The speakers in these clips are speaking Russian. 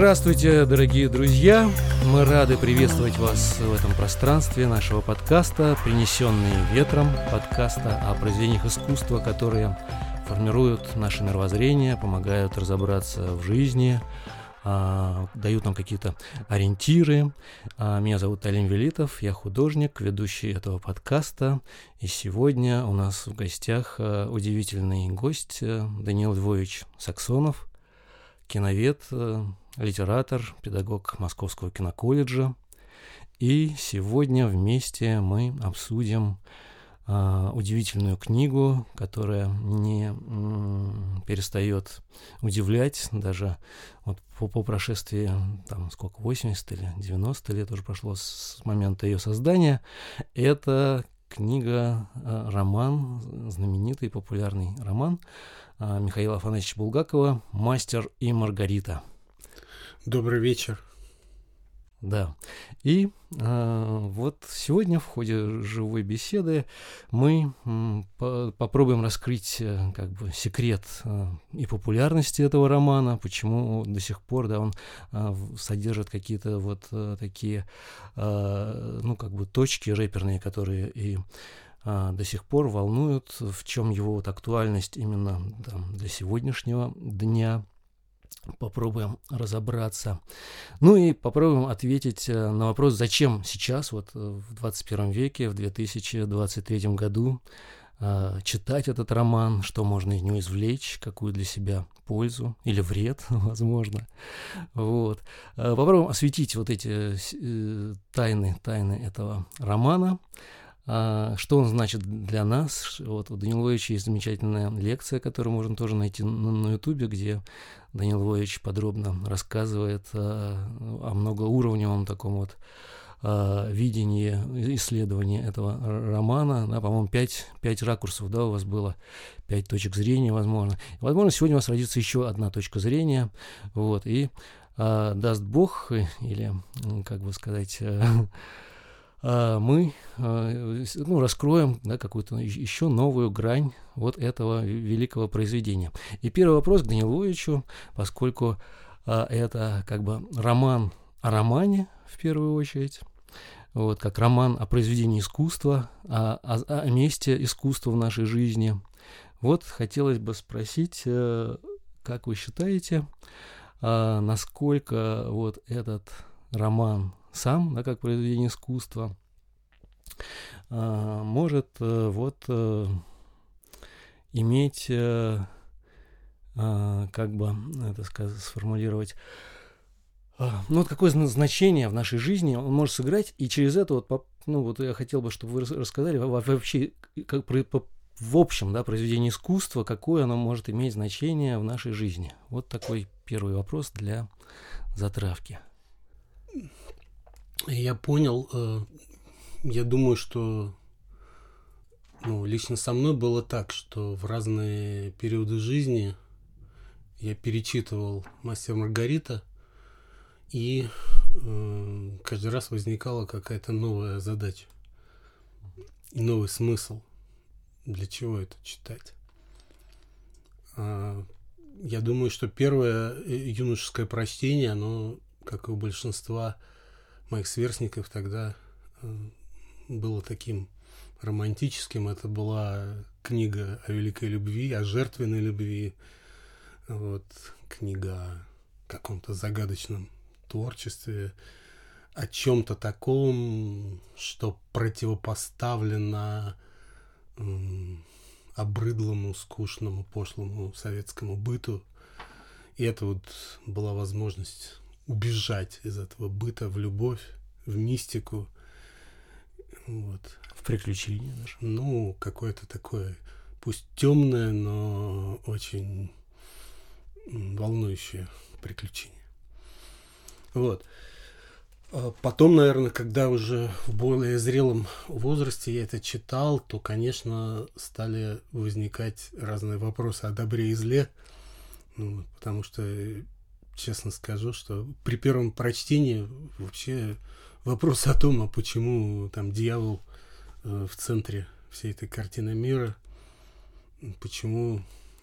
Здравствуйте, дорогие друзья! Мы рады приветствовать вас в этом пространстве нашего подкаста «Принесенные ветром», подкаста о произведениях искусства, которые формируют наше мировоззрение, помогают разобраться в жизни, а, дают нам какие-то ориентиры. А, меня зовут Алим Велитов, я художник, ведущий этого подкаста. И сегодня у нас в гостях а, удивительный гость э, Даниил Львович Саксонов, киновед, э, литератор, педагог Московского киноколледжа. И сегодня вместе мы обсудим а, удивительную книгу, которая не перестает удивлять, даже вот по, по прошествии, там, сколько, 80 или 90 лет уже прошло с момента ее создания. Это книга, а, роман, знаменитый, популярный роман Михаила Афанасьевича Булгакова «Мастер и Маргарита». Добрый вечер. Да. И э, вот сегодня в ходе живой беседы мы по попробуем раскрыть э, как бы секрет э, и популярности этого романа, почему до сих пор да, он э, содержит какие-то вот э, такие, э, ну, как бы точки рэперные, которые и а, до сих пор волнуют, в чем его вот актуальность именно там, для сегодняшнего дня попробуем разобраться. Ну и попробуем ответить э, на вопрос, зачем сейчас, вот э, в 21 веке, в 2023 году, э, читать этот роман, что можно из него извлечь, какую для себя пользу или вред, возможно. Вот. Попробуем осветить вот эти тайны, тайны этого романа. А, что он значит для нас? Вот у Данила есть замечательная лекция, которую можно тоже найти на Ютубе, где Данил Львович подробно рассказывает о, о многоуровневом таком вот видении, исследовании этого романа, да, по-моему, пять, пять ракурсов, да, у вас было, пять точек зрения, возможно. Возможно, сегодня у вас родится еще одна точка зрения, вот, и а, даст Бог, или, как бы сказать, А, мы а, ну, раскроем да, какую-то еще новую грань вот этого великого произведения. И первый вопрос к Даниловичу, поскольку а, это как бы роман о романе в первую очередь, вот, как роман о произведении искусства, о, о, о месте искусства в нашей жизни. Вот хотелось бы спросить, э, как вы считаете, насколько вот этот роман сам, да, как произведение искусства, а, может э, вот э, иметь, э, а, как бы это сказать, сформулировать, а, ну вот какое значение в нашей жизни он может сыграть, и через это вот, ну вот я хотел бы, чтобы вы рассказали вообще, как в общем, да, произведение искусства, какое оно может иметь значение в нашей жизни. Вот такой первый вопрос для затравки. Я понял. Э, я думаю, что ну, лично со мной было так, что в разные периоды жизни я перечитывал «Мастер Маргарита», и э, каждый раз возникала какая-то новая задача новый смысл. Для чего это читать? А, я думаю, что первое э, юношеское прочтение, оно, как и у большинства моих сверстников тогда, э, было таким романтическим. Это была книга о великой любви, о жертвенной любви. Вот книга о каком-то загадочном творчестве, о чем-то таком, что противопоставлено обрыдлому, скучному, пошлому советскому быту. И это вот была возможность убежать из этого быта в любовь, в мистику – вот. В приключения даже. Ну, какое-то такое, пусть темное, но очень волнующее приключение. Вот. А потом, наверное, когда уже в более зрелом возрасте я это читал, то, конечно, стали возникать разные вопросы о добре и зле. Ну, потому что, честно скажу, что при первом прочтении вообще вопрос о том, а почему там дьявол э, в центре всей этой картины мира, почему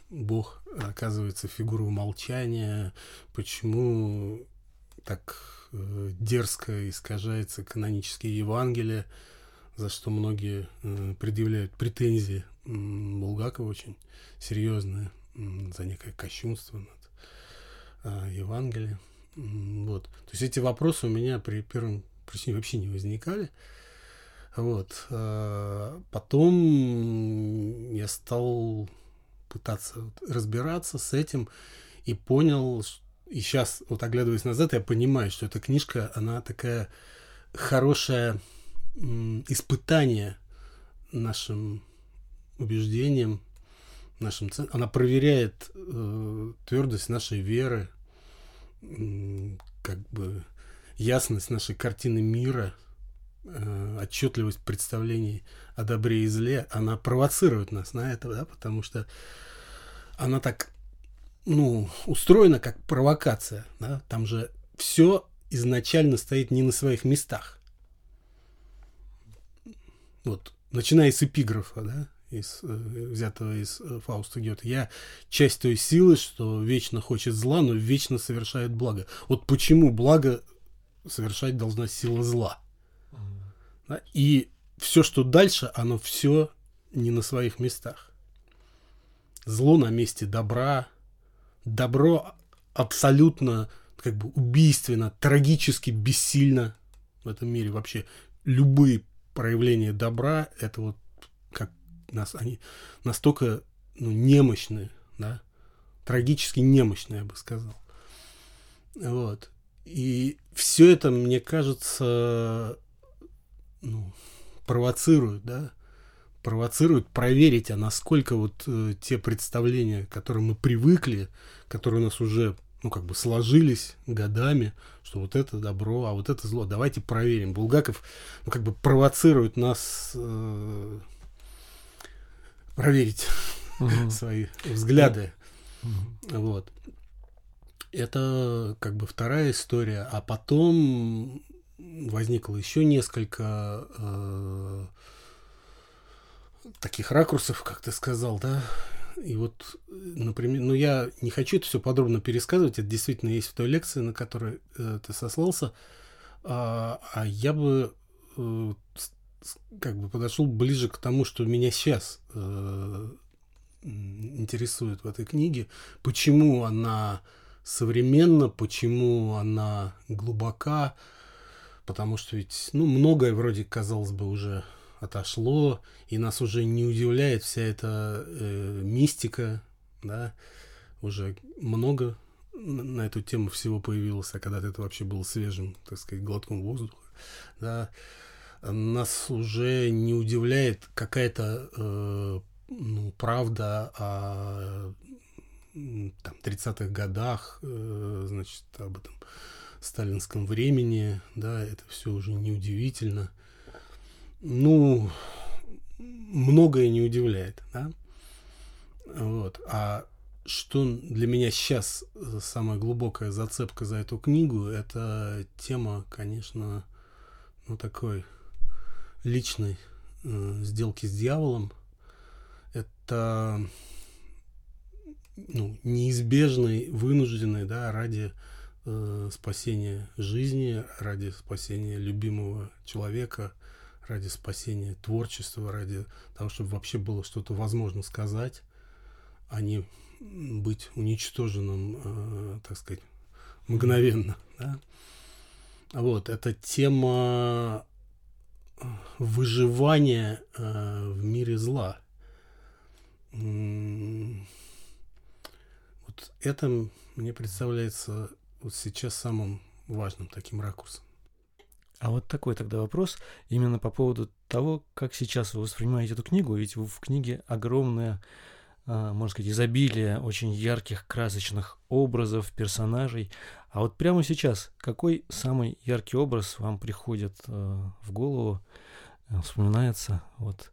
Бог оказывается фигурой молчания, почему так э, дерзко искажается канонические Евангелия, за что многие э, предъявляют претензии Булгакова очень серьезные за некое кощунство над э, Евангелием. Вот. То есть эти вопросы у меня при первом прочтении вообще не возникали. Вот. А потом я стал пытаться разбираться с этим и понял, и сейчас, вот оглядываясь назад, я понимаю, что эта книжка, она такая хорошее испытание нашим убеждениям, нашим цен... Она проверяет э, твердость нашей веры, э, как бы ясность нашей картины мира, э, отчетливость представлений о добре и зле. Она провоцирует нас на это, да, потому что она так ну, устроена как провокация. Да? Там же все изначально стоит не на своих местах. Вот, начиная с эпиграфа, да, из, э, взятого из э, Фауста Гёте. Я часть той силы, что вечно хочет зла, но вечно совершает благо. Вот почему благо совершать должна сила зла. Да? И все, что дальше, оно все не на своих местах. Зло на месте добра, добро абсолютно как бы убийственно, трагически бессильно в этом мире. Вообще любые проявления добра, это вот нас, они настолько ну, немощные, да, трагически немощные, я бы сказал. Вот. И все это, мне кажется, ну, провоцирует, да, провоцирует проверить, а насколько вот э, те представления, к которым мы привыкли, которые у нас уже, ну, как бы сложились годами, что вот это добро, а вот это зло, давайте проверим. Булгаков, ну, как бы провоцирует нас э, проверить угу. свои взгляды. Угу. Вот. Это как бы вторая история, а потом возникло еще несколько э, таких ракурсов, как ты сказал, да. И вот, например, ну я не хочу это все подробно пересказывать, это действительно есть в той лекции, на которой э, ты сослался, а, а я бы э, как бы подошел ближе к тому, что меня сейчас э, интересует в этой книге, почему она современна, почему она глубока, потому что ведь, ну, многое вроде, казалось бы, уже отошло, и нас уже не удивляет вся эта э, мистика, да, уже много на эту тему всего появилось, а когда-то это вообще было свежим, так сказать, глотком воздуха, да, нас уже не удивляет какая-то э, ну, правда о там, 30-х годах, э, значит, об этом сталинском времени, да, это все уже неудивительно ну, многое не удивляет, да. Вот. А что для меня сейчас самая глубокая зацепка за эту книгу, это тема, конечно, ну такой личной э, сделки с дьяволом. Это ну, неизбежный, вынужденный, да, ради э, спасения жизни, ради спасения любимого человека – ради спасения творчества, ради того, чтобы вообще было что-то возможно сказать, а не быть уничтоженным, э, так сказать, мгновенно. Да? Вот, это тема выживания э, в мире зла. Вот это мне представляется вот сейчас самым важным таким ракурсом. А вот такой тогда вопрос именно по поводу того, как сейчас вы воспринимаете эту книгу, ведь в книге огромное, а, можно сказать, изобилие очень ярких, красочных образов, персонажей. А вот прямо сейчас, какой самый яркий образ вам приходит а, в голову, э, вспоминается вот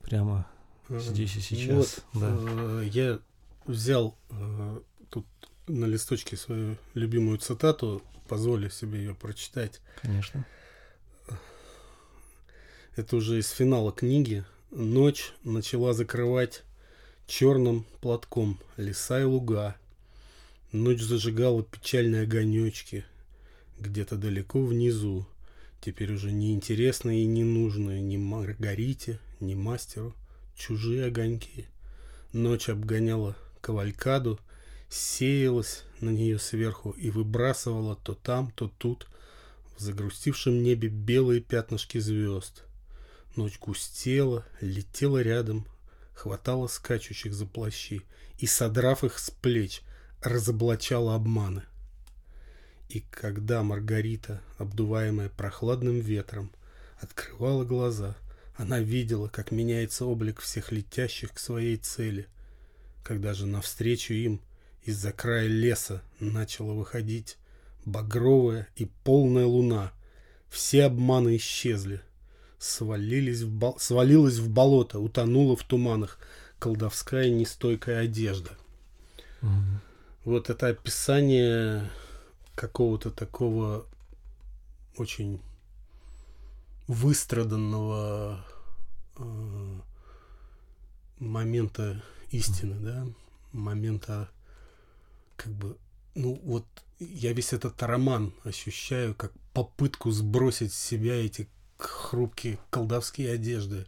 прямо здесь и сейчас? Вот, да. Э, я взял э, тут на листочке свою любимую цитату позволю себе ее прочитать. Конечно. Это уже из финала книги. Ночь начала закрывать черным платком леса и луга. Ночь зажигала печальные огонечки. где-то далеко внизу, теперь уже неинтересные и ненужные ни Маргарите, ни мастеру, чужие огоньки. Ночь обгоняла кавалькаду, сеялась на нее сверху и выбрасывала то там, то тут в загрустившем небе белые пятнышки звезд. Ночь густела, летела рядом, хватала скачущих за плащи и, содрав их с плеч, разоблачала обманы. И когда Маргарита, обдуваемая прохладным ветром, открывала глаза, она видела, как меняется облик всех летящих к своей цели. Когда же навстречу им из-за края леса начала выходить багровая и полная луна, все обманы исчезли. Свалились в бол... Свалилась в болото, утонула в туманах колдовская нестойкая одежда. Угу. Вот это описание какого-то такого очень выстраданного э, момента истины, да, момента как бы, ну вот я весь этот роман ощущаю как попытку сбросить с себя эти хрупкие колдовские одежды,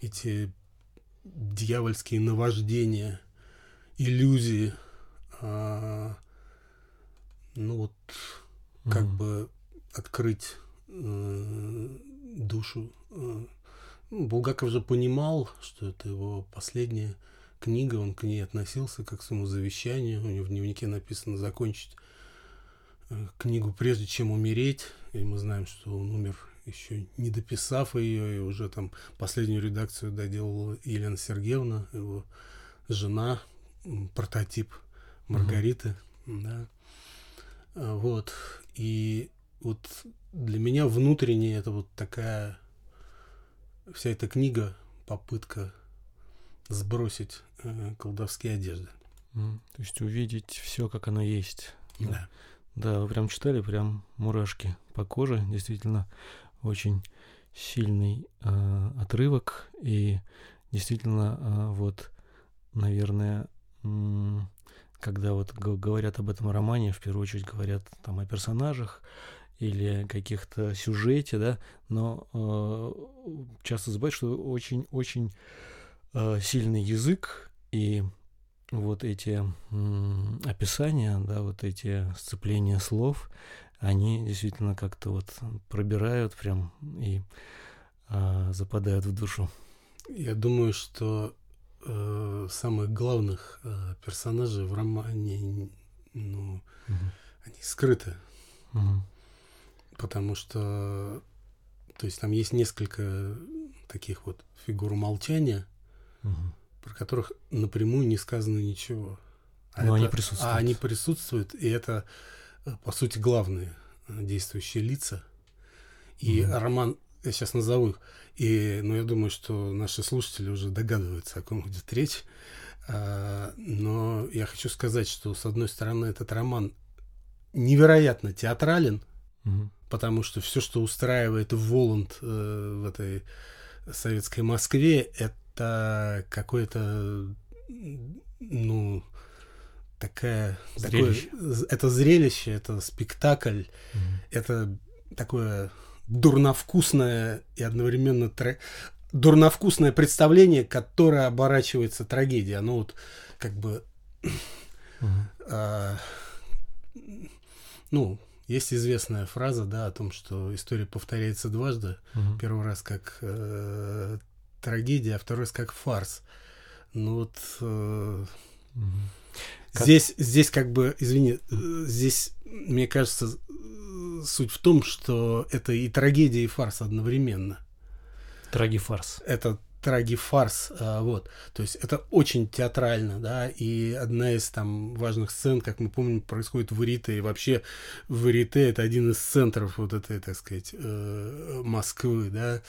эти дьявольские наваждения, иллюзии, а, ну вот как mm бы открыть э, душу. Э, ну, Булгаков же понимал, что это его последняя книга, он к ней относился как к своему завещанию. У него в дневнике написано закончить э, книгу прежде чем умереть. И мы знаем, что он умер еще не дописав ее, и уже там последнюю редакцию доделала Елена Сергеевна, его жена, прототип Маргариты, да. А, вот. И вот для меня внутренне это вот такая вся эта книга попытка сбросить э, колдовские одежды. Mm, то есть увидеть все, как оно есть. Да. Да, вы прям читали, прям мурашки по коже. Действительно, очень сильный э, отрывок. И действительно, э, вот, наверное, когда вот говорят об этом романе, в первую очередь говорят там о персонажах или каких-то сюжете, да, но э, часто забывают, что очень-очень э, сильный язык и вот эти э, описания, да, вот эти сцепления слов, они действительно как-то вот пробирают прям и э, западают в душу. Я думаю, что э, самых главных э, персонажей в романе, ну, угу. они скрыты. Угу. Потому что, то есть там есть несколько таких вот фигур молчания, угу. про которых напрямую не сказано ничего. А Но это, они присутствуют. А они присутствуют, и это, э, по сути, главные э, действующие лица. И угу. роман я сейчас назову их, и, ну, я думаю, что наши слушатели уже догадываются, о ком идет речь. А, но я хочу сказать, что, с одной стороны, этот роман невероятно театрален, угу. потому что все, что устраивает Воланд э, в этой советской Москве, это какое-то, ну, такая, зрелище. такое, это зрелище, это спектакль, угу. это такое дурновкусное и одновременно тра... дурновкусное представление, которое оборачивается трагедией. Оно вот как бы... Uh-huh. А, ну, есть известная фраза, да, о том, что история повторяется дважды. Uh-huh. Первый раз как э, трагедия, а второй раз как фарс. Ну вот... Э, uh-huh. Здесь, здесь как бы, извини, э, здесь, мне кажется, суть в том, что это и трагедия, и фарс одновременно. Трагифарс. Это трагифарс, а, вот. То есть это очень театрально, да, и одна из там важных сцен, как мы помним, происходит в Ирите, и вообще в Ирите это один из центров вот этой, так сказать, э, Москвы, да,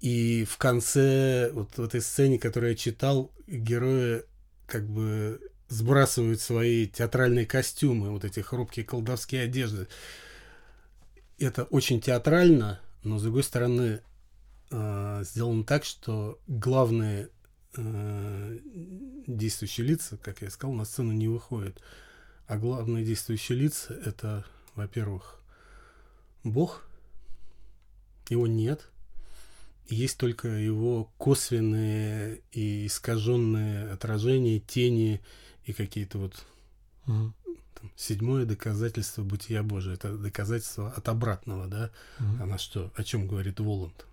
и в конце вот в этой сцене, которую я читал, герои как бы сбрасывают свои театральные костюмы, вот эти хрупкие колдовские одежды, это очень театрально, но с другой стороны э, сделано так, что главные э, действующие лица, как я сказал, на сцену не выходят. А главные действующие лица это, во-первых, Бог, его нет. Есть только его косвенные и искаженные отражения, тени и какие-то вот Мгм. Там, седьмое доказательство бытия Божия. Это доказательство от обратного, да? Мгм. Она что? О чем говорит Воланд?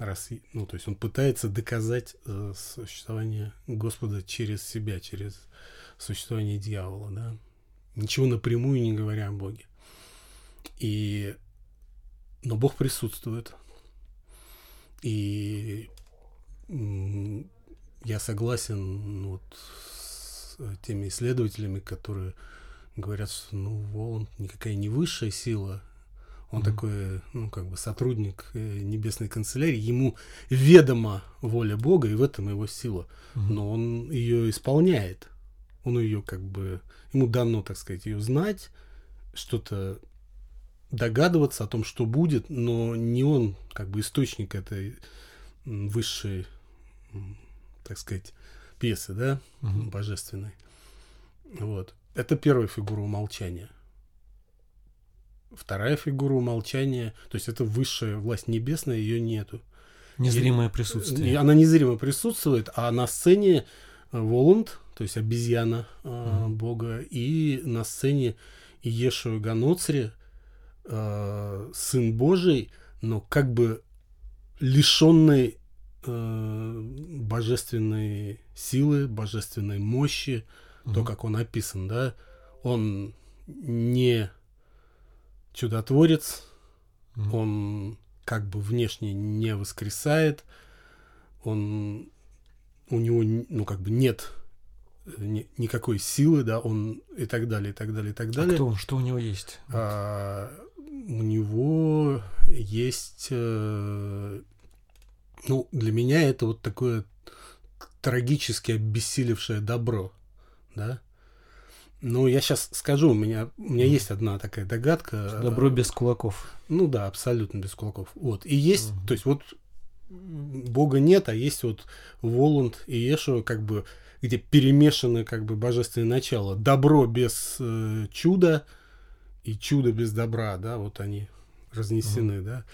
Раз, ну, то есть он пытается доказать э, существование Господа через себя, через существование дьявола, да? Ничего напрямую не говоря о Боге. И... Но Бог присутствует. И я согласен ну, вот, теми исследователями, которые говорят, что ну, Воланд никакая не высшая сила, он Мгм. такой, ну, как бы сотрудник э, небесной канцелярии, ему ведома воля Бога, и в этом его сила. Мгм. Но он ее исполняет. Он ее как бы, ему дано, так сказать, ее знать, что-то догадываться о том, что будет, но не он как бы источник этой высшей, так сказать, пьесы, да, Мгм. божественной. Вот. Это первая фигура умолчания. Вторая фигура умолчания, то есть это высшая власть небесная, ее нету. Незримое И присутствие. Она незримо присутствует, а на сцене э, Воланд, то есть обезьяна э, Мгм. Бога, и на сцене Иешуа Ганоцри, э, Сын Божий, но как бы лишенный э, божественной силы, божественной мощи, то, Мгм. как он описан, да, он не чудотворец, Мгм. он как бы внешне не воскресает, он у него ну как бы нет э, ни- никакой силы, да, он и так далее, и так далее, и так А далее. кто он? Что у него есть? А, у него есть, э, ну для меня это вот такое трагически обессилевшее добро, да. Ну, я сейчас скажу, у меня, у меня есть одна такая догадка. Добро без кулаков. Ну да, абсолютно без кулаков. Вот. И есть, Мгм. то есть вот Бога нет, а есть вот Воланд и Ешева, как бы, где перемешаны как бы божественное начало. Добро без э, чуда и чудо без добра, да, вот они разнесены, да.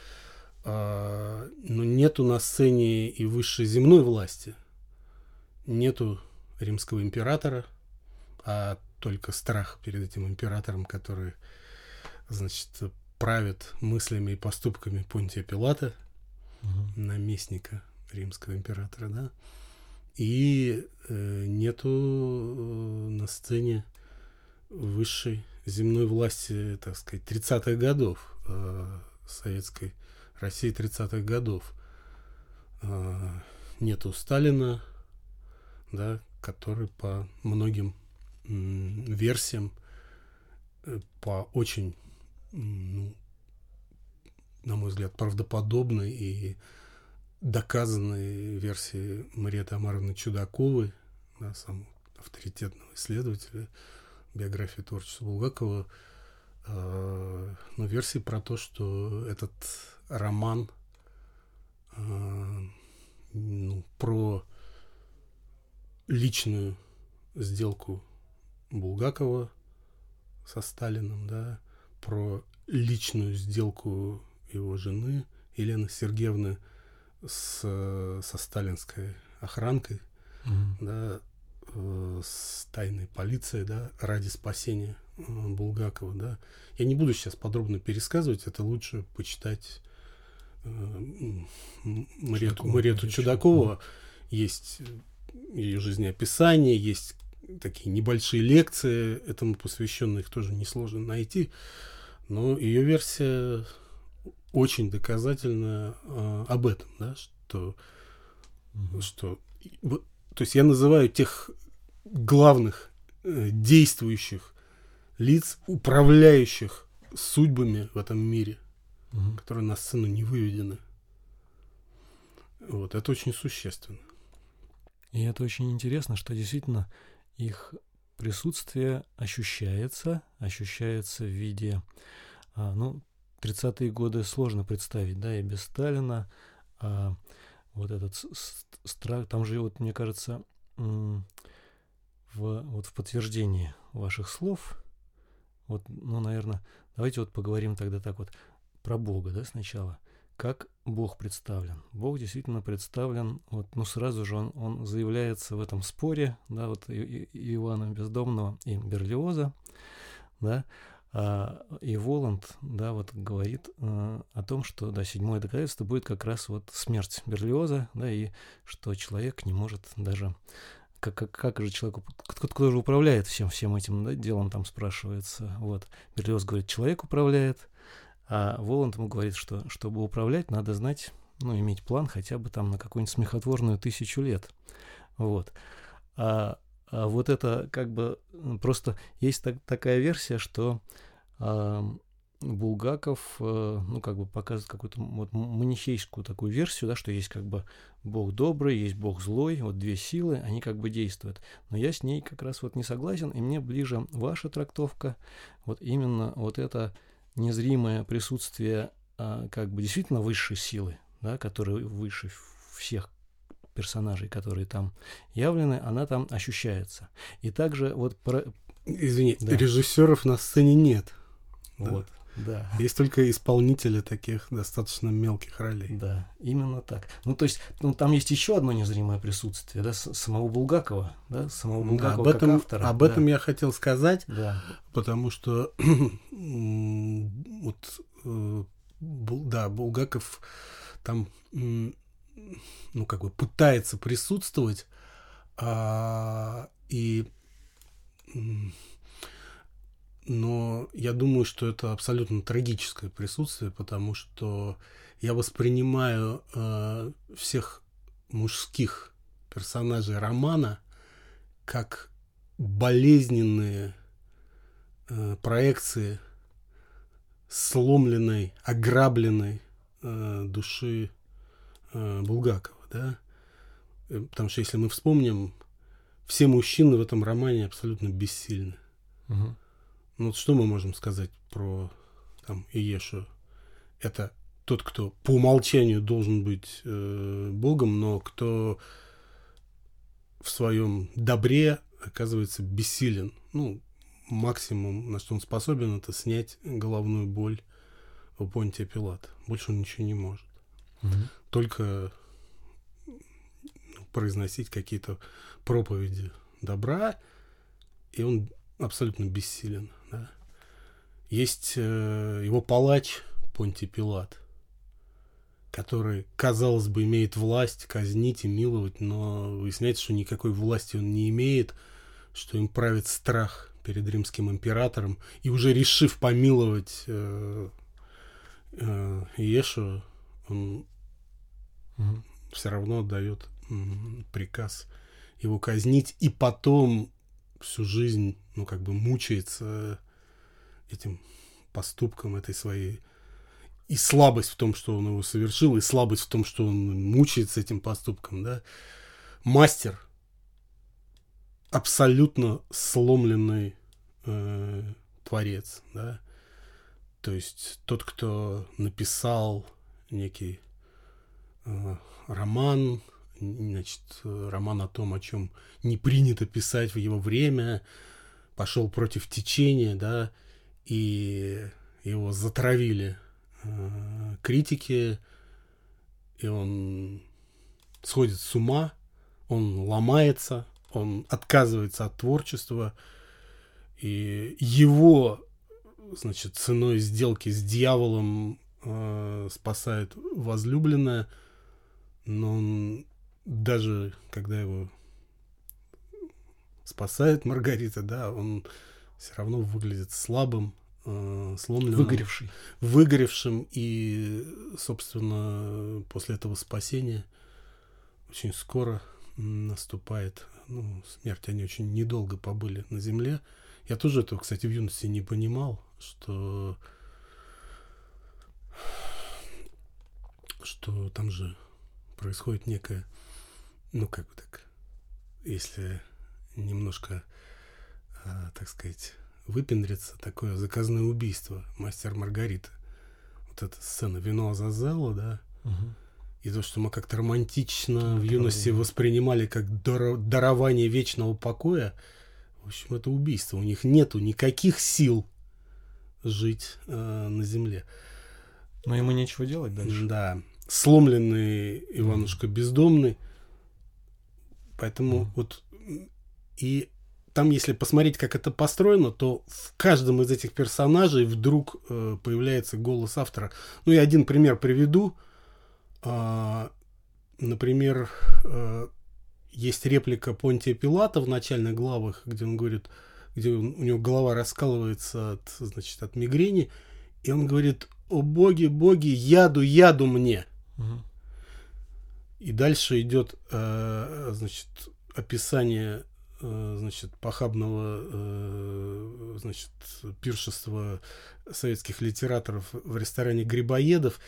А, но нету на сцене и высшей земной власти. Нету римского императора, а только страх перед этим императором, который, значит, правит мыслями и поступками Понтия Пилата, Мгм. наместника римского императора, да. И э, нету э, на сцене высшей земной власти, так сказать, 30-х годов э, советской России 30-х годов. Э, нету Сталина, да, который по многим версиям, э, по очень, ну, на мой взгляд, правдоподобной и доказанной версии Марии Тамаровны Чудаковой, да, самого авторитетного исследователя биографии творчества Булгакова, э, ну, версии про то, что этот роман э, ну, про личную сделку Булгакова со Сталином, да, про личную сделку его жены Елены Сергеевны с, со сталинской охранкой, Мгм. да, с тайной полицией, да, ради спасения э, Булгакова, да. Я не буду сейчас подробно пересказывать, это лучше почитать э, Мариету, Чудакова, Мариету Марию Чудакова. Есть ее жизнеописание, есть такие небольшие лекции, этому посвященные, их тоже несложно найти. Но ее версия очень доказательна э, об этом, да, что Мгм. что то есть я называю тех главных э, действующих лиц, управляющих судьбами в этом мире, Мгм. которые на сцену не выведены. Вот, это очень существенно. И это очень интересно, что действительно их присутствие ощущается, ощущается в виде, а, ну, 30-е годы сложно представить, да, и без Сталина, а вот этот страх, там же вот, мне кажется, м, в, вот в подтверждении ваших слов, вот, ну, наверное, давайте вот поговорим тогда так вот про Бога, да, сначала. Как Бог представлен? Бог действительно представлен, вот, ну, сразу же он, он заявляется в этом споре, да, вот и, и Иоанна Бездомного и Берлиоза, да, а, и Воланд, да, вот говорит а, о том, что, да, седьмое доказательство будет как раз вот смерть Берлиоза, да, и что человек не может даже как, как, как же человеку, кто, кто же управляет всем, всем этим да, делом, там спрашивается. Вот. Берлиоз говорит, человек управляет, а Воланд ему говорит, что чтобы управлять, надо знать, ну, иметь план хотя бы там на какую-нибудь смехотворную тысячу лет. Вот. А, а вот это как бы просто есть так, такая версия, что Булгаков, э, ну, как бы показывает какую-то вот манихейскую такую версию, да, что есть как бы Бог добрый, есть Бог злой, вот две силы, они как бы действуют. Но я с ней как раз вот не согласен, и мне ближе ваша трактовка, вот именно вот это незримое присутствие а, как бы действительно высшей силы, да, которая выше всех персонажей, которые там явлены, она там ощущается. И также вот про... Извини, да. режиссеров на сцене нет. Вот. Да. Есть только исполнители таких достаточно мелких ролей. Да, именно так. Ну, то есть, ну, там есть еще одно незримое присутствие, да, самого Булгакова, да, самого Булгакова об этом, как автора. Об да. этом я хотел сказать, да. потому что вот, э, да, Булгаков там, ну, как бы пытается присутствовать, а, и но я думаю, что это абсолютно трагическое присутствие, потому что я воспринимаю э, всех мужских персонажей романа как болезненные э, проекции сломленной, ограбленной э, души э, Булгакова, да? Э, потому что если мы вспомним, все мужчины в этом романе абсолютно бессильны. Угу. Ну, что мы можем сказать про там, Иешу? Это тот, кто по умолчанию должен быть э, Богом, но кто в своем добре оказывается бессилен. Ну, максимум, на что он способен, это снять головную боль у Понтия Пилата. Больше он ничего не может. Угу. Только ну, произносить какие-то проповеди добра, и он абсолютно бессилен. Есть э, его палач Понти Пилат, который, казалось бы, имеет власть казнить и миловать, но выясняется, что никакой власти он не имеет, что им правит страх перед римским императором, и уже решив помиловать э, э, Иешу, он угу. все равно отдает э, приказ его казнить, и потом всю жизнь, ну, как бы мучается этим поступком, этой своей и слабость в том, что он его совершил, и слабость в том, что он мучается этим поступком, да. Мастер абсолютно сломленный э, творец, да. То есть тот, кто написал некий э, роман, значит, роман о том, о чем не принято писать в его время, пошел против течения, да, и его затравили э, критики, и он сходит с ума, он ломается, он отказывается от творчества, и его, значит, ценой сделки с дьяволом э, спасает возлюбленная, но он даже когда его спасает Маргарита, да, он все равно выглядит слабым, э, сломленным. Выгоревший. Выгоревшим. И, собственно, после этого спасения очень скоро наступает ну, смерть. Они очень недолго побыли на земле. Я тоже этого, кстати, в юности не понимал, что что там же происходит некая ну, как бы так, если немножко, так сказать, выпендриться, такое заказное убийство, мастер Маргарита. Вот эта сцена вино Азазела, да, угу. и то, что мы как-то романтично в юности воспринимали как даро- дарование вечного покоя, в общем, это убийство. У них нету никаких сил жить э, на земле. Но ему нечего делать дальше. Да. Сломленный Иванушка бездомный. Поэтому mm. вот и там, если посмотреть, как это построено, то в каждом из этих персонажей вдруг э, появляется голос автора. Ну, я один пример приведу. А, например, э, есть реплика Понтия Пилата в начальных главах, где он говорит, где он, у него голова раскалывается от, значит, от мигрени, и он говорит, о боги, боги, яду, яду мне. Угу. И дальше идет, э, значит, описание Э, значит, похабного э, значит, пиршества советских литераторов в ресторане Грибоедов.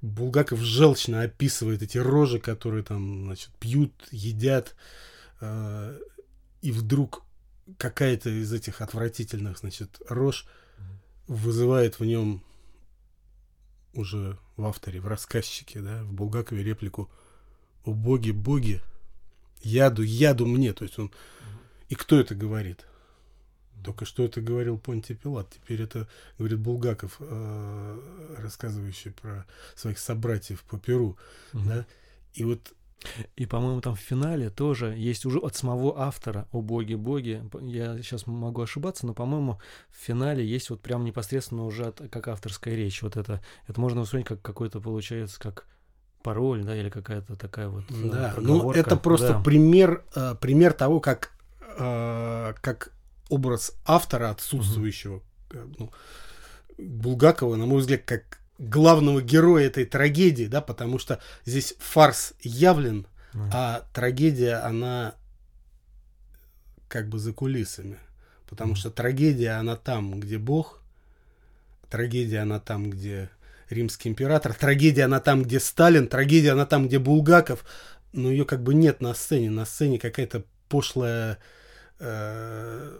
Булгаков желчно описывает эти рожи, которые там, значит, пьют, едят. Э, и вдруг какая-то из этих отвратительных, значит, рож вызывает в нем уже в авторе, в рассказчике, да, в Булгакове реплику «О боги, боги, яду, яду мне». То есть он и кто это говорит? Только что это говорил Понтий Пилат, теперь это говорит Булгаков, э, рассказывающий про своих собратьев по Перу. Угу. Да? И вот и, по-моему, там в финале тоже есть уже от самого автора «О боги, боги». Я сейчас могу ошибаться, но, по-моему, в финале есть вот прям непосредственно уже от, как авторская речь. Вот это, это можно воспринять как какой-то, получается, как пароль, да, или какая-то такая вот Да, ну это просто да. пример, э, пример того, как э, как образ автора отсутствующего, mm-hmm. ну, Булгакова, на мой взгляд, как главного героя этой трагедии, да, потому что здесь фарс явлен, mm-hmm. а трагедия, она как бы за кулисами. Потому mm-hmm. что трагедия, она там, где Бог, трагедия, она там, где римский император, трагедия, она там, где Сталин, трагедия, она там, где Булгаков, но ее как бы нет на сцене. На сцене какая-то пошлая э,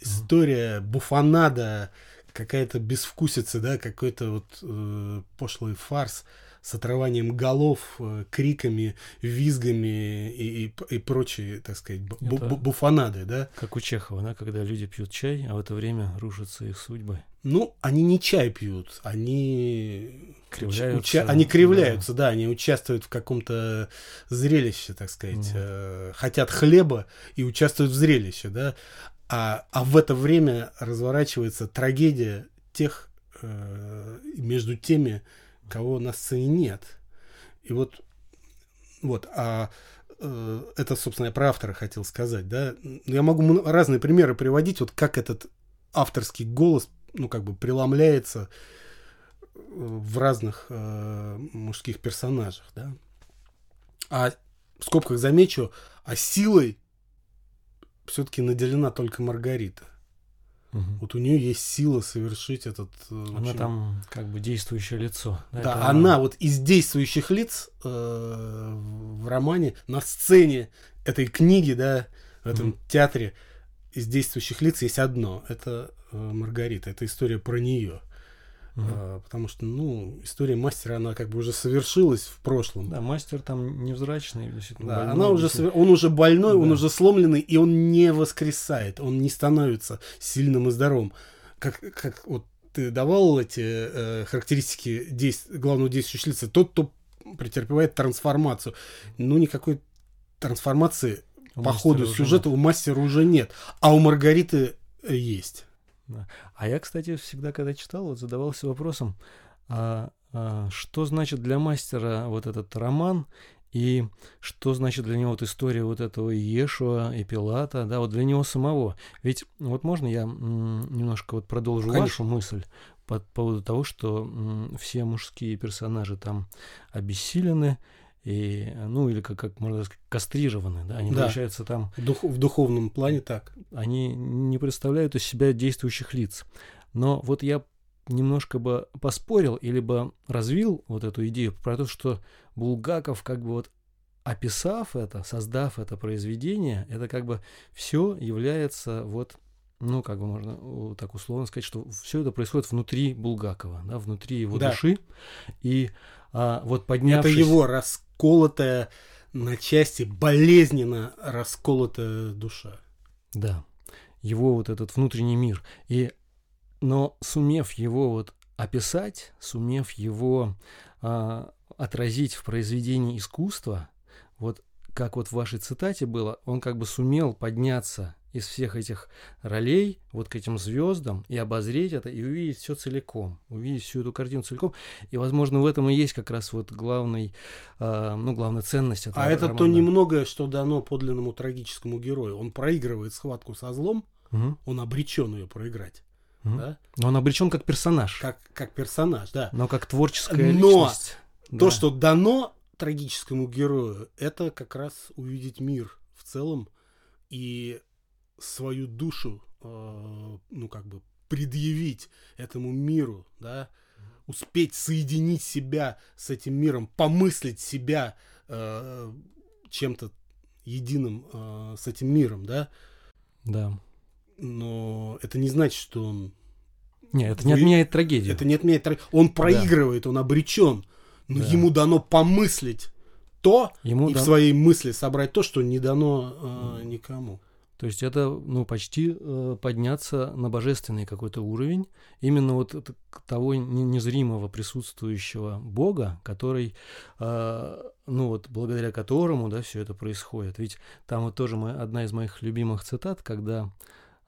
история, буфанада, какая-то безвкусица, да, какой-то вот э, пошлый фарс с отрыванием голов, э, криками, визгами и, и, и прочие, так сказать, бу- бу- буфанады, да. Как у Чехова, да, когда люди пьют чай, а в это время рушатся их судьбы. Ну, они не чай пьют, они кривляются. Уча... Они кривляются, да. да, они участвуют в каком-то зрелище, так сказать, э, хотят хлеба и участвуют в зрелище, да. А, а в это время разворачивается трагедия тех э, между теми, кого на сцене нет. И вот, вот, а э, это, собственно, я про автора хотел сказать, да. Я могу разные примеры приводить, вот как этот авторский голос ну, как бы преломляется э, в разных э, мужских персонажах, да. А в скобках замечу, а силой все-таки наделена только Маргарита. Угу. Вот у нее есть сила совершить этот. Э, она очень... там как бы действующее лицо. Да, да она вот из действующих лиц э, в романе на сцене этой книги, да, в этом угу. театре из действующих лиц есть одно. Это Маргарита. Это история про нее. Угу. А, потому что, ну, история мастера, она как бы уже совершилась в прошлом. Да, мастер там невзрачный. Да, больной, она уже, он уже больной, да. он уже сломленный, и он не воскресает, он не становится сильным и здоровым. Как, как вот ты давал эти э, характеристики действ... главного действующего лица, тот, кто претерпевает трансформацию. Ну, никакой трансформации у по ходу сюжета у мастера уже нет. А у Маргариты есть. А я, кстати, всегда, когда читал, вот задавался вопросом, а, а, что значит для мастера вот этот роман и что значит для него вот история вот этого Иешуа и Пилата, да, вот для него самого. Ведь вот можно я немножко вот продолжу Конечно. вашу мысль по поводу того, что все мужские персонажи там обессилены, и, ну, или как, как можно сказать, кастрированы, да, они, да. получается, там... В, дух, в духовном плане так. Они не представляют из себя действующих лиц. Но вот я немножко бы поспорил или бы развил вот эту идею про то, что Булгаков как бы вот описав это, создав это произведение, это как бы все является вот ну, как бы можно так условно сказать, что все это происходит внутри Булгакова, да, внутри его да. души. И а, вот поднявшись... Это его расколотая на части, болезненно расколотая душа. Да, его вот этот внутренний мир. И но сумев его вот описать, сумев его а, отразить в произведении искусства, вот как вот в вашей цитате было, он как бы сумел подняться из всех этих ролей вот к этим звездам и обозреть это и увидеть все целиком, увидеть всю эту картину целиком. И, возможно, в этом и есть как раз вот главный, э, ну, главная ценность этого А это романа. то немногое, что дано подлинному трагическому герою. Он проигрывает схватку со злом, Мгм. он обречен ее проиграть. Мгм. Да? Но он обречен как персонаж, Как, как персонаж, да. но как творческая Но личность. То, Да. что дано трагическому герою, это как раз увидеть мир в целом и свою душу, э, ну, как бы, предъявить этому миру, да, успеть соединить себя с этим миром, помыслить себя э, чем-то единым э, с этим миром, да, Да. но это не значит, что он Не, это не Вы- отменяет трагедию. Это не отменяет. тра- Он проигрывает, он обречен. Но Да. ему дано помыслить то Ему и да- в своей мысли собрать то, что не дано э, никому. То есть это, ну, почти э, подняться на божественный какой-то уровень, именно вот того не- незримого присутствующего Бога, который, э, ну вот благодаря которому, да, все это происходит. Ведь там вот тоже моя- одна из моих любимых цитат, когда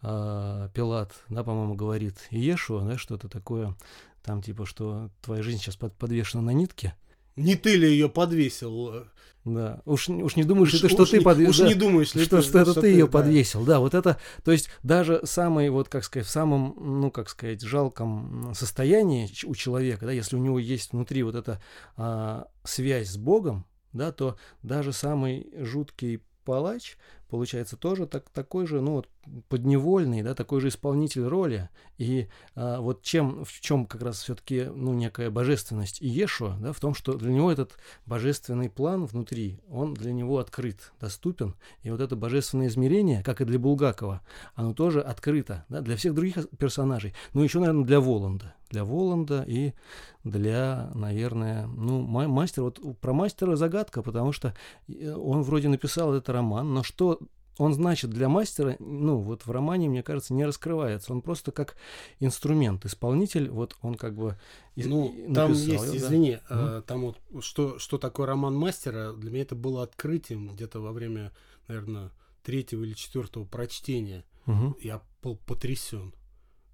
э, Пилат, да, по-моему, говорит Иешуа, да, что-то такое, там типа, что твоя жизнь сейчас под- подвешена на нитке. Не ты ли ее подвесил? Да, уж, не- уж не думаешь ли Уж- ты, что уж ты подвесил. Уж не думаешь ли что, ты, что это ты ее да. подвесил, да, вот это, то есть даже самый, вот как сказать, в самом, ну, как сказать, жалком состоянии у человека, да, если у него есть внутри вот эта а, связь с Богом, да, то даже самый жуткий палач получается тоже так, такой же, ну, вот, подневольный, да, такой же исполнитель роли. И а, вот чем, в чем как раз все-таки, ну, некая божественность Иешуа, да, в том, что для него этот божественный план внутри, он для него открыт, доступен. И вот это божественное измерение, как и для Булгакова, оно тоже открыто, да, для всех других персонажей. Ну, еще, наверное, для Воланда. Для Воланда и для, наверное, ну, ма- мастер, вот про мастера загадка, потому что э, он вроде написал этот роман, но что он значит для мастера, ну, вот в романе, мне кажется, не раскрывается. Он просто как инструмент, исполнитель, вот он как бы из- Ну, и там написал есть, да. извини, э, там вот что, что такое роман мастера, для меня это было открытием где-то во время, наверное, третьего или четвертого прочтения. Мгм. Я был потрясен.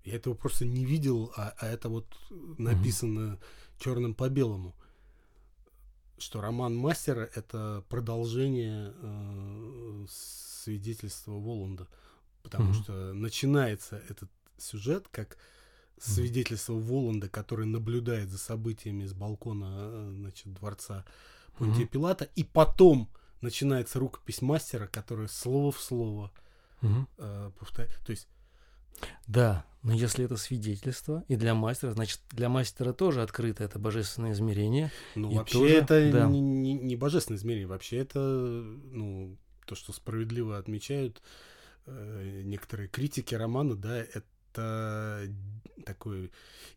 Я этого просто не видел, а, а это вот написано черным по белому. Что роман мастера это продолжение э, свидетельства Воланда. Потому Мгм. что начинается этот сюжет как свидетельство Воланда, который наблюдает за событиями с балкона э, значит, дворца Понтия Мгм. Пилата, и потом начинается рукопись мастера, которая слово в слово Мгм. э, повторяет. То есть Да, но если это свидетельство и для мастера, значит, для мастера тоже открыто это божественное измерение. Ну, вообще тоже, это да. не- не божественное измерение, вообще это, ну, то, что справедливо отмечают э, некоторые критики романа, да, это такое,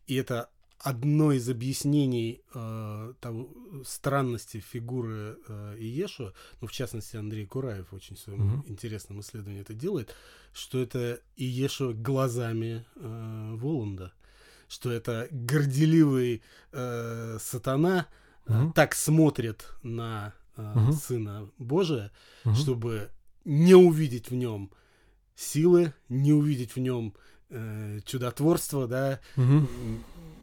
и это одно из объяснений э, того, странности фигуры э, Иешуа, ну, в частности, Андрей Кураев очень в своем Мгм. интересном исследовании это делает, что это Иешуа глазами э, Воланда, что это горделивый э, сатана Мгм. так смотрит на Мгм. Сына Божия, Мгм. чтобы не увидеть в нем силы, не увидеть в нем э, чудотворство, да, н-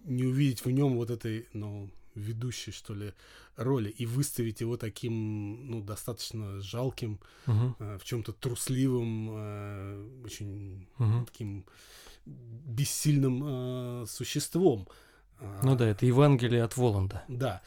не увидеть в нем вот этой, ну, ведущей, что ли, роли и выставить его таким, ну, достаточно жалким, Мгм. э, в чем-то трусливым, э, очень Мгм. таким бессильным э, существом. А, Ну да, это Евангелие от Воланда. Да.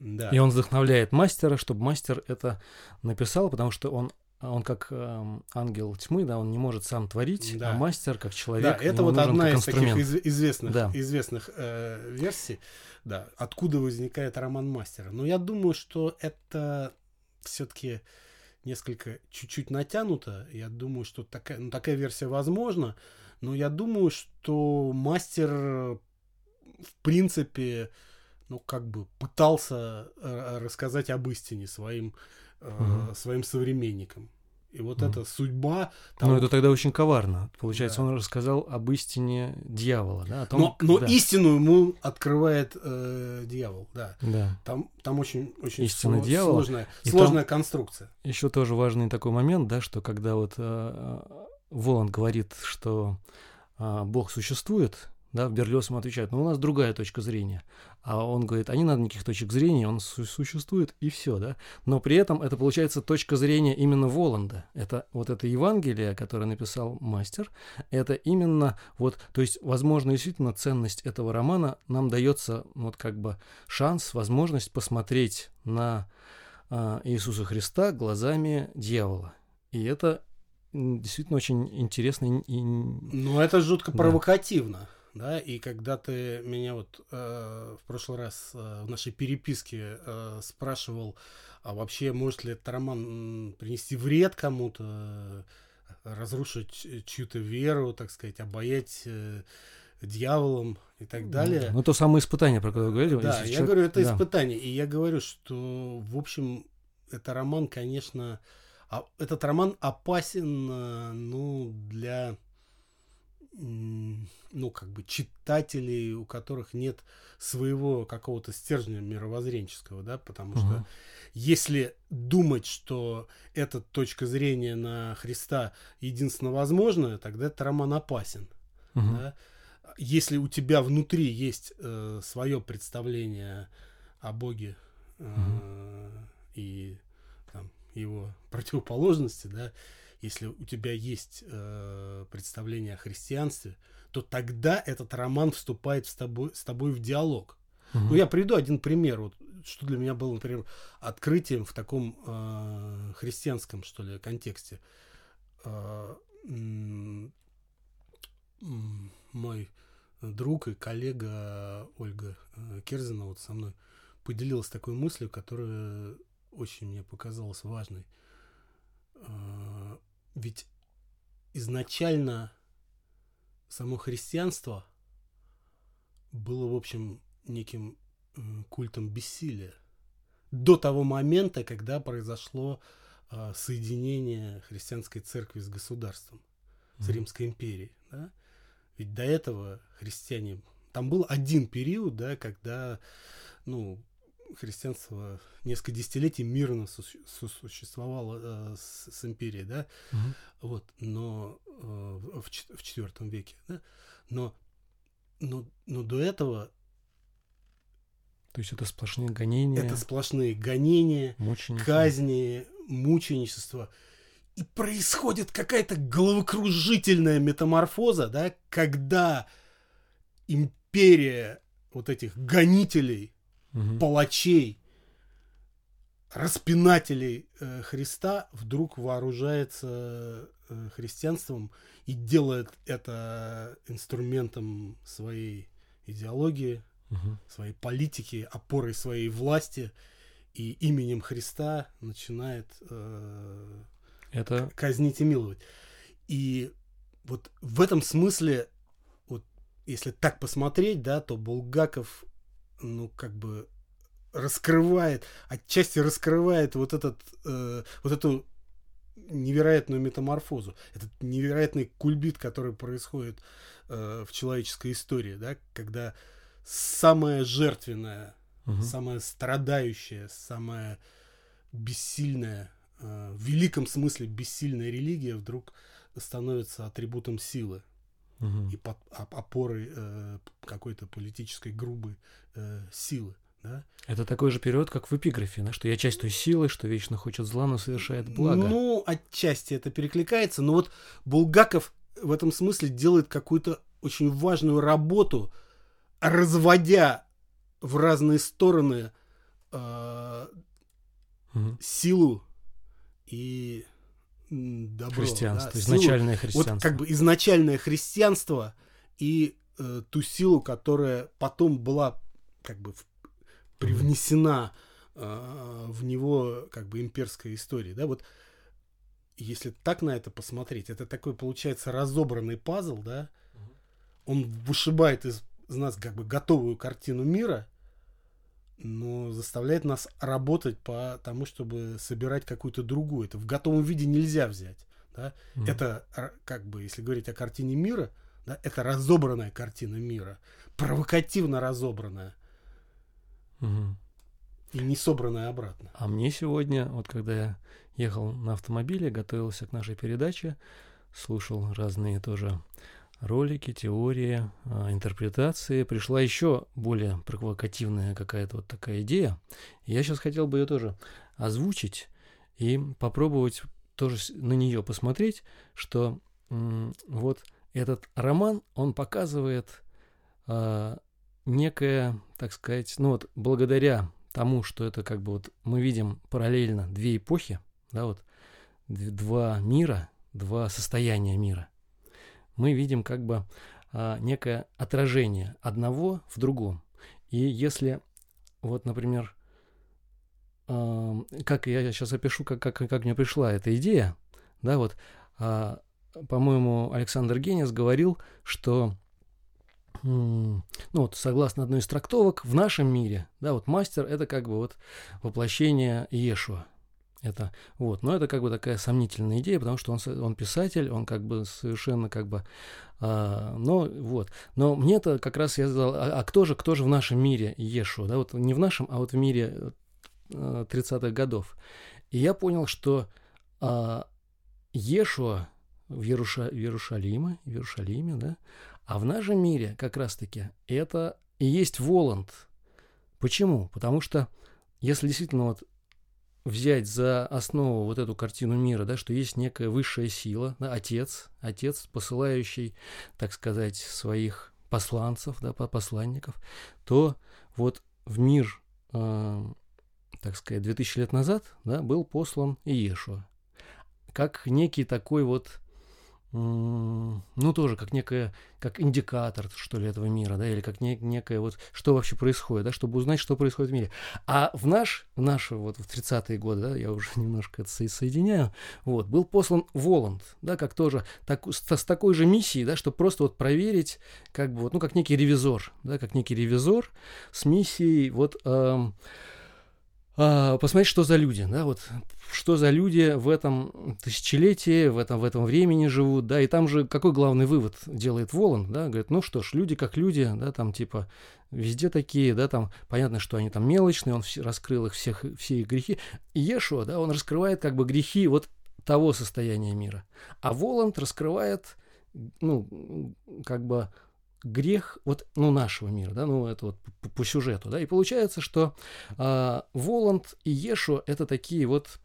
Да. И он вдохновляет мастера, чтобы мастер это написал, потому что он он как эм, ангел тьмы, да, он не может сам творить, Да. а мастер как Да, человек. это ему вот одна из таких из- известных, Да. известных э, версий, да, откуда возникает роман мастера. Но я думаю, что это все-таки несколько чуть-чуть натянуто. Я думаю, что такая, ну, такая версия возможна, но я думаю, что мастер э, в принципе, ну, как бы пытался э, рассказать об истине своим, э, Мгм. своим современникам. И вот Мгм. эта судьба... Ну, того- это тогда очень коварно. Получается, Да. он рассказал об истине дьявола, да? О том, но, но да. истину ему открывает э, дьявол, да. Да. Там, там очень, очень Истина сло- дьявола. сложная, И сложная конструкция. Еще тоже важный такой момент, да, что когда вот э, Воланд говорит, что а, Бог существует, да, Берлиоз ему отвечает, но у нас другая точка зрения. А он говорит, а не надо никаких точек зрения, он су- существует и все, да. Но при этом это получается точка зрения именно Воланда. Это вот это Евангелие, которое написал мастер, это именно вот, то есть, возможно, действительно ценность этого романа нам дается вот как бы шанс, возможность посмотреть на а, Иисуса Христа глазами дьявола. И это действительно очень интересно и Ну, это жутко Да. провокативно. Да, и когда ты меня вот э, в прошлый раз э, в нашей переписке э, спрашивал, а вообще может ли этот роман принести вред кому-то, э, разрушить чью-то веру, так сказать, обаять э, дьяволом и так далее. Ну, то самое испытание, про которое говорили. Да, я человек- говорю, это да. испытание. И я говорю, что, в общем, это роман, конечно, а- этот роман опасен, э, ну, для, ну, как бы читателей, у которых нет своего какого-то стержня мировоззренческого, да, потому что Мгм. если думать, что эта точка зрения на Христа единственно возможная, тогда этот роман опасен. Мгм. Да? Если у тебя внутри есть свое представление о Боге э, и там, его противоположности, да, если у тебя есть э, представление о христианстве, то тогда этот роман вступает с тобой, с тобой в диалог. Мгм. Ну, я приведу один пример, вот, что для меня было, например, открытием в таком э, христианском, что ли, контексте. Э, мой друг и коллега Ольга э, Керзина вот со мной поделилась такой мыслью, которая очень мне показалась важной. Ведь изначально само христианство было, в общем, неким культом бессилия. До того момента, когда произошло э, соединение христианской церкви с государством, с. Римской империей. Да? Ведь до этого христиане... Там был один период, да, когда ну, христианство несколько десятилетий мирно су- сосуществовало э, с, с империей, да, Мгм. вот, но э, в, в четвертом веке, да, но, но, но до этого То есть это сплошные гонения, это сплошные гонения, мученичество. казни, мученичество. И происходит какая-то головокружительная метаморфоза, да, когда империя вот этих гонителей, Мгм. палачей, распинателей э, Христа вдруг вооружается э, христианством и делает это инструментом своей идеологии, Мгм. своей политики, опорой своей власти и именем Христа начинает э, Это казнить и миловать. И вот в этом смысле, вот если так посмотреть, да, то Булгаков, ну, как бы раскрывает, отчасти раскрывает вот этот, э, вот эту невероятную метаморфозу, этот невероятный кульбит, который происходит э, в человеческой истории, да, когда самое жертвенное, мгм. самое страдающее, самое бессильное, э, в великом смысле бессильная религия вдруг становится атрибутом силы Мгм. и под- оп- опорой э, какой-то политической грубой э, силы. Да? Это такой же период, как в эпиграфе, да, что я часть той силы, что вечно хочет зла, но совершает благо. Ну, отчасти это перекликается, но вот Булгаков в этом смысле делает какую-то очень важную работу, разводя в разные стороны э, Мгм. силу и добро. Христианство, да, силу. изначальное христианство. Вот как бы изначальное христианство и э, ту силу, которая потом была как бы в- привнесена э, в него как бы имперская история, да, вот если так на это посмотреть, это такой получается разобранный пазл, да, он вышибает из, из нас как бы готовую картину мира, но заставляет нас работать по тому, чтобы собирать какую-то другую. Это в готовом виде нельзя взять. Да? Mm. Это, как бы, если говорить о картине мира, да, это разобранная картина мира, провокативно разобранная. Mm-hmm. И не собранная обратно. А мне сегодня, вот когда я ехал на автомобиле, готовился к нашей передаче, слушал разные тоже ролики, теории, а, интерпретации, пришла еще более провокативная какая-то вот такая идея. Я сейчас хотел бы ее тоже озвучить и попробовать тоже на нее посмотреть, что вот этот роман, он показывает э, некое, так сказать, ну вот благодаря тому, что это как бы вот мы видим параллельно две эпохи, да, вот два мира, два состояния мира – мы видим как бы а, некое отражение одного в другом. И если вот, например, как я сейчас опишу, как, как, как мне пришла эта идея, да, вот, а, по-моему, Александр Генис говорил, что ну вот, согласно одной из трактовок, в нашем мире, да, вот мастер это как бы вот воплощение Иешуа, это вот, но это как бы такая сомнительная идея, потому что он, он писатель, он как бы совершенно как бы, а, но вот, но мне это как раз я сказал, а, а кто же, кто же в нашем мире Ешуа, да, вот не в нашем, а вот в мире 30-х годов, и я понял, что а, Ешуа в, Яруша, в Иерушалиме, в Иерушалиме, да, а в нашем мире как раз-таки это и есть Воланд. Почему? Потому что если действительно вот взять за основу вот эту картину мира, да, что есть некая высшая сила, да, отец, отец, посылающий, так сказать, своих посланцев, да, посланников, то вот в мир, э, так сказать, 2000 лет назад, да, был послан Иешуа, как некий такой вот ну, тоже как некая, как индикатор, что ли, этого мира, да, или как не, некое вот, что вообще происходит, да, чтобы узнать, что происходит в мире. А в наш, в наши вот в 30-е годы, да, я уже немножко это соединяю, вот, был послан Воланд, да, как тоже, так, с, с такой же миссией, да, чтобы просто вот проверить, как бы вот, ну, как некий ревизор, да, как некий ревизор с миссией вот, эм, посмотреть, что за люди, да, вот что за люди в этом тысячелетии, в этом, в этом времени живут, да, и там же какой главный вывод делает Волан, да, говорит, ну что ж, люди как люди, да, там типа везде такие, да, там понятно, что они там мелочные, он раскрыл их всех, все их грехи, и Ешуа, да, он раскрывает как бы грехи вот того состояния мира, а Воланд раскрывает, ну, как бы грех вот, ну, нашего мира, да, ну, это вот по, по сюжету, да, и получается, что э, Воланд и Ешо это такие вот,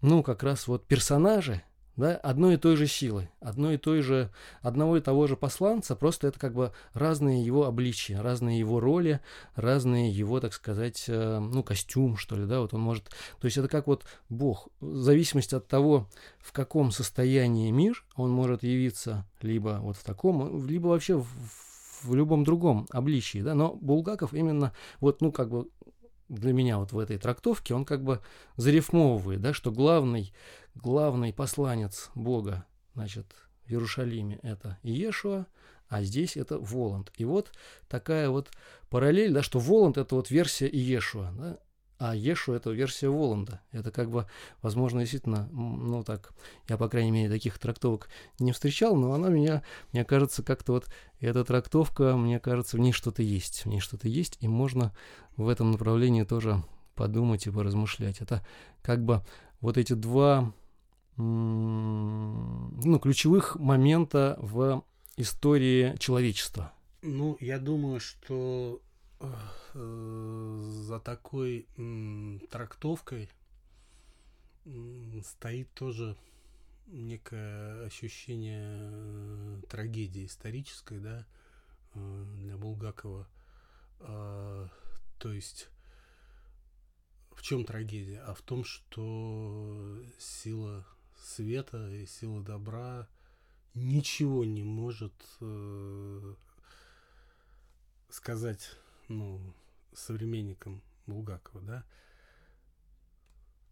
ну, как раз вот персонажи, да, одной и той же силы, одной и той же, одного и того же посланца, просто это как бы разные его обличия, разные его роли, разные его, так сказать, э, ну, костюм, что ли, да, вот он может, то есть это как вот Бог, в зависимости от того, в каком состоянии мир, он может явиться либо вот в таком, либо вообще в, в любом другом обличии, да, но Булгаков именно вот, ну, как бы для меня вот в этой трактовке, он как бы зарифмовывает, да, что главный, главный посланец Бога, значит, в Иерушалиме это Иешуа, а здесь это Воланд. И вот такая вот параллель, да, что Воланд это вот версия Иешуа, да, а Ешу это версия Воланда. Это как бы, возможно, действительно, ну так, я, по крайней мере, таких трактовок не встречал, но она меня, мне кажется, как-то вот эта трактовка, мне кажется, в ней что-то есть. В ней что-то есть, и можно в этом направлении тоже подумать и поразмышлять. Это как бы вот эти два ну, ключевых момента в истории человечества. Ну, я думаю, что за такой трактовкой стоит тоже некое ощущение э, трагедии исторической, да, э, для Булгакова. А, то есть в чем трагедия? А в том, что сила света и сила добра ничего не может сказать ну, современником Булгакова, да,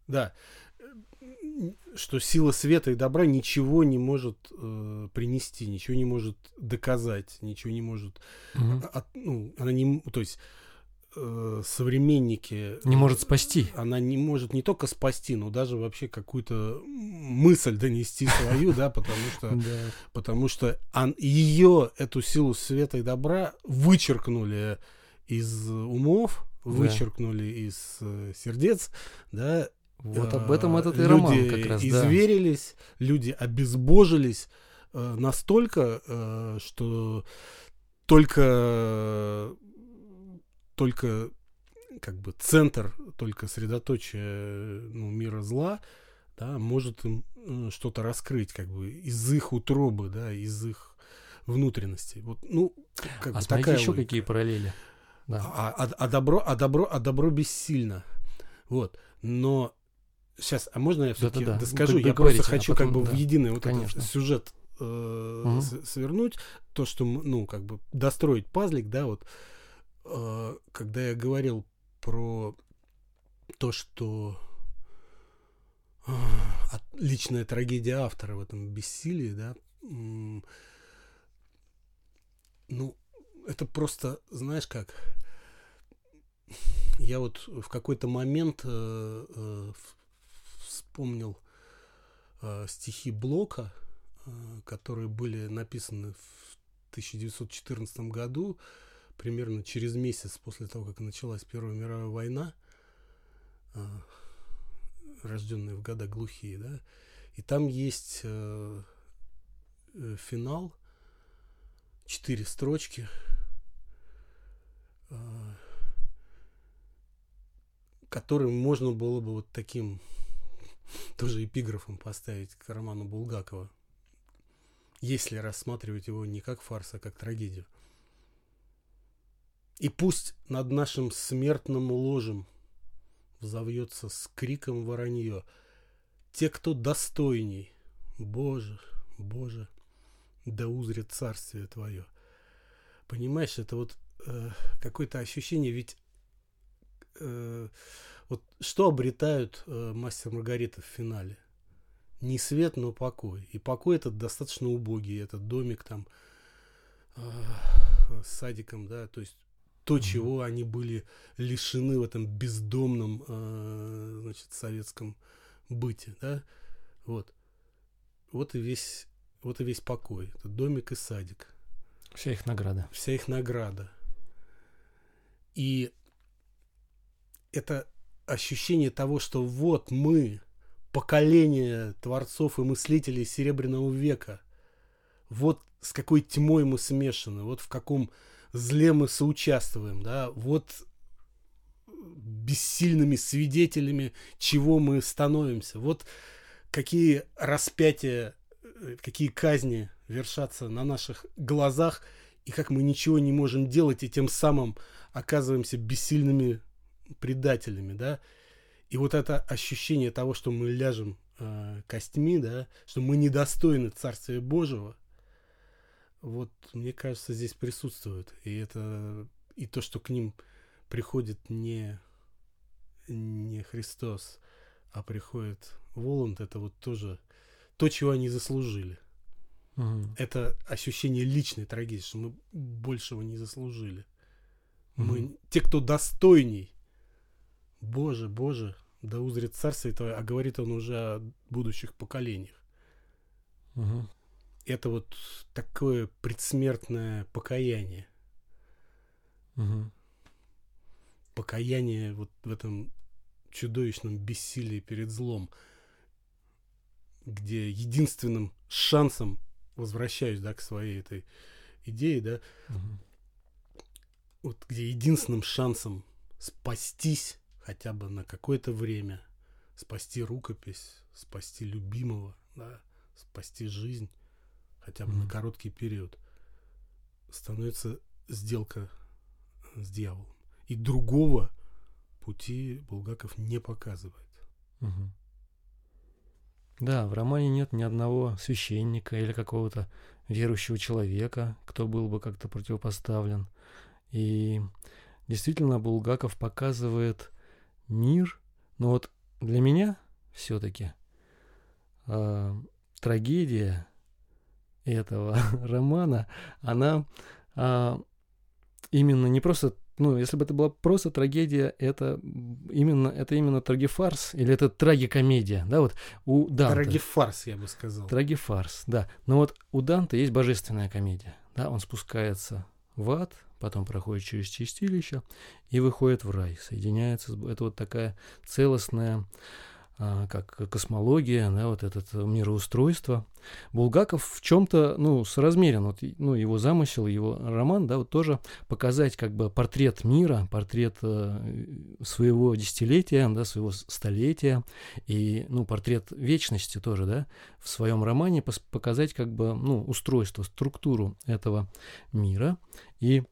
да, что сила света и добра ничего не может э, принести, ничего не может доказать, ничего не может, угу. от, ну, она не, то есть э, современники... Не может спасти. Она не может не только спасти, но даже вообще какую-то мысль донести свою, да, потому что, потому что ее, эту силу света и добра вычеркнули из умов, вычеркнули из э, сердец, да, вот об этом этот и роман как раз, изверились, да. люди обезбожились э, настолько, э, что только только как бы центр, только средоточие ну, мира зла, да, может им э, что-то раскрыть, как бы из их утробы, да, из их внутренности. Вот, ну, как а бы такая еще логика. какие параллели. Да. А, а, а добро, а добро, а добро бессильно. Вот. Но сейчас, а можно я все-таки да, да, да. доскажу? Ну, я просто хочу а потом, как бы да. в единый вот Конечно. этот сюжет э, угу. свернуть, то, что, ну, как бы достроить пазлик, да, вот, э, когда я говорил про то, что э, личная трагедия автора в этом бессилии, да, э, ну, это просто, знаешь как, я вот в какой-то момент э, э, вспомнил э, стихи Блока, э, которые были написаны в 1914 году, примерно через месяц после того, как началась Первая мировая война, э, рожденные в года глухие, да, и там есть э, э, финал, четыре строчки, которым можно было бы вот таким тоже эпиграфом поставить к роману Булгакова, если рассматривать его не как фарс, а как трагедию. И пусть над нашим смертным ложем взовьется с криком воронье. Те, кто достойней, Боже, Боже, да узрит царствие Твое. Понимаешь, это вот э, какое-то ощущение, ведь э, вот что обретают э, мастер Маргарита в финале? Не свет, но покой. И покой этот достаточно убогий. Этот домик там э, с садиком, да, то есть то, mm-hmm. чего они были лишены в этом бездомном, э, значит, советском быте, да, вот. Вот и весь, вот и весь покой. Это домик и садик. Вся их награда. Вся их награда. И это ощущение того, что вот мы, поколение творцов и мыслителей Серебряного века, вот с какой тьмой мы смешаны, вот в каком зле мы соучаствуем, да, вот бессильными свидетелями, чего мы становимся, вот какие распятия, э, какие казни вершатся на наших глазах, и как мы ничего не можем делать, и тем самым оказываемся бессильными предателями, да, и вот это ощущение того, что мы ляжем э, костьми, да, что мы недостойны Царствия Божьего, вот, мне кажется, здесь присутствует. И это, и то, что к ним приходит не, не Христос, а приходит Воланд, это вот тоже то, чего они заслужили. Угу. Это ощущение личной трагедии, что мы большего не заслужили. Мы, те, кто достойней, Боже, Боже, да узрит царствие Твое, а говорит он уже о будущих поколениях. Угу. Это вот такое предсмертное покаяние. Угу. Покаяние вот в этом чудовищном бессилии перед злом, где единственным шансом, возвращаюсь, да, к своей этой идее, да, угу. Вот где единственным шансом спастись хотя бы на какое-то время спасти рукопись, спасти любимого, да, спасти жизнь хотя бы mm-hmm. на короткий период, становится сделка с дьяволом. И другого пути Булгаков не показывает. Угу. Да, в романе нет ни одного священника или какого-то верующего человека, кто был бы как-то противопоставлен. И действительно Булгаков показывает мир. Но вот для меня все-таки э, а, трагедия этого романа, она э, именно не просто ну, если бы это была просто трагедия, это именно, это именно трагифарс или это трагикомедия, да, вот у Данте. Трагифарс, я бы сказал. Трагифарс, да. Но вот у Данте есть божественная комедия, да, он спускается в ад, потом проходит через чистилище и выходит в рай, соединяется. Это вот такая целостная а, как космология, да, вот это мироустройство. Булгаков в чем-то, ну, соразмерен, вот, ну, его замысел, его роман, да, вот тоже показать как бы портрет мира, портрет э, своего десятилетия, да, своего столетия и, ну, портрет вечности тоже, да, в своем романе показать как бы, ну, устройство, структуру этого мира. И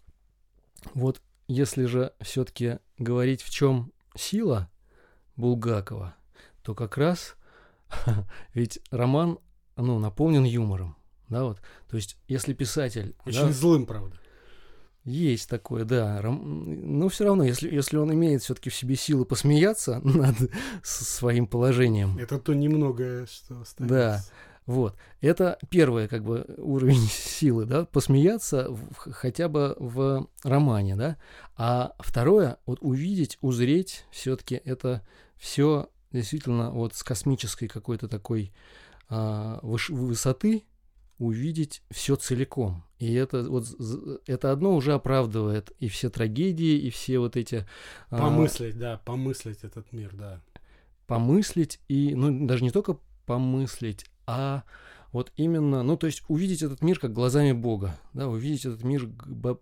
вот если же все-таки говорить, в чем сила Булгакова, то как раз ведь роман, ну, наполнен юмором, да, вот. То есть, если писатель... Очень да, злым, правда. Есть такое, да. Но все равно, если, если он имеет все-таки в себе силы посмеяться над своим положением. Это то немногое, что остается. Да. Вот. Это первый как бы уровень силы, да, посмеяться в, хотя бы в романе, да. А второе, вот увидеть, узреть, все-таки это все действительно вот с космической какой-то такой а, выш- высоты увидеть все целиком. И это вот это одно уже оправдывает и все трагедии, и все вот эти... А, помыслить, а, да, помыслить этот мир, да. Помыслить и, ну, даже не только помыслить, а вот именно, ну, то есть увидеть этот мир как глазами Бога, да, увидеть этот мир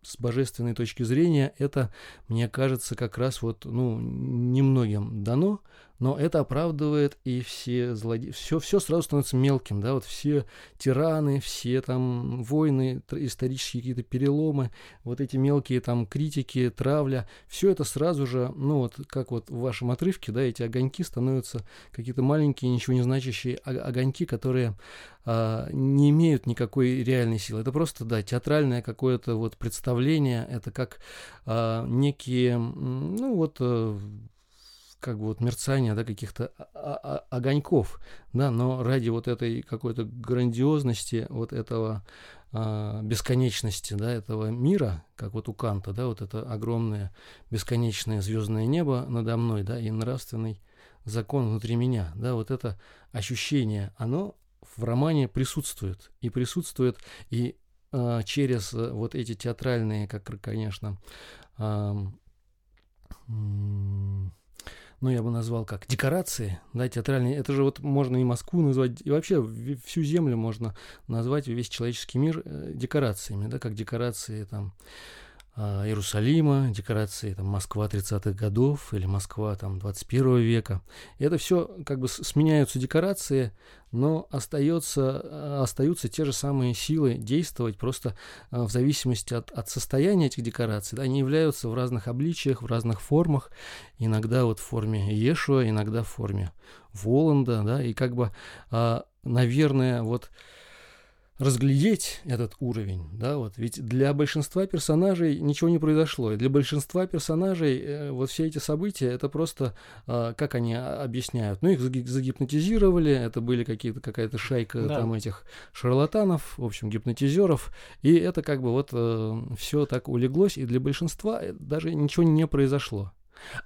с божественной точки зрения, это, мне кажется, как раз вот, ну, немногим дано, но это оправдывает и все злодеи, все, все сразу становится мелким, да, вот все тираны, все там войны, исторические какие-то переломы, вот эти мелкие там критики, травля, все это сразу же, ну вот как вот в вашем отрывке, да, эти огоньки становятся какие-то маленькие, ничего не значащие огоньки, которые а, не имеют никакой реальной силы. Это просто, да, театральное какое-то вот представление, это как а, некие, ну вот э, как бы вот мерцание, да, каких-то огоньков, да, но ради вот этой какой-то грандиозности, вот этого а, бесконечности, да, этого мира, как вот у Канта, да, вот это огромное бесконечное звездное небо надо мной, да, и нравственный закон внутри меня, да, вот это ощущение, оно в романе присутствует, и присутствует, и а, через вот эти театральные, как, конечно, а, ну, я бы назвал как декорации, да, театральные. Это же вот можно и Москву назвать, и вообще всю землю можно назвать, весь человеческий мир э, декорациями, да, как декорации там Иерусалима, декорации там, Москва 30-х годов или Москва там, 21 века. И это все как бы сменяются декорации, но остается, а, остаются те же самые силы действовать просто а, в зависимости от, от состояния этих декораций. Они являются в разных обличиях, в разных формах, иногда вот в форме Ешуа, иногда в форме Воланда, да, и как бы, наверное, вот разглядеть этот уровень, да, вот, ведь для большинства персонажей ничего не произошло, и для большинства персонажей э, вот все эти события, это просто, э, как они объясняют, ну, их загипнотизировали, это были какие-то, какая-то шайка да. там этих шарлатанов, в общем, гипнотизеров, и это как бы вот э, все так улеглось, и для большинства э, даже ничего не произошло.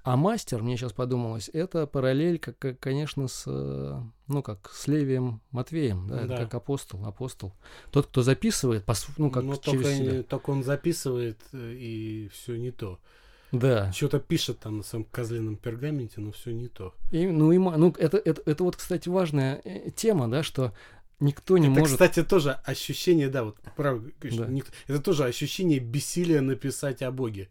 А мастер, мне сейчас подумалось, это параллель, как, конечно, с, э, ну, как с Левием Матвеем, да, да. как апостол, апостол. Тот, кто записывает, ну, как Но через только, себя. только он записывает, э, и все не то. Да. Что-то пишет там на своем козленном пергаменте, но все не то. И, ну, и, ну это, это, это вот, кстати, важная э, тема, да, что никто не это, может... кстати, тоже ощущение, да, вот правда, конечно, да. Никто, это тоже ощущение бессилия написать о Боге.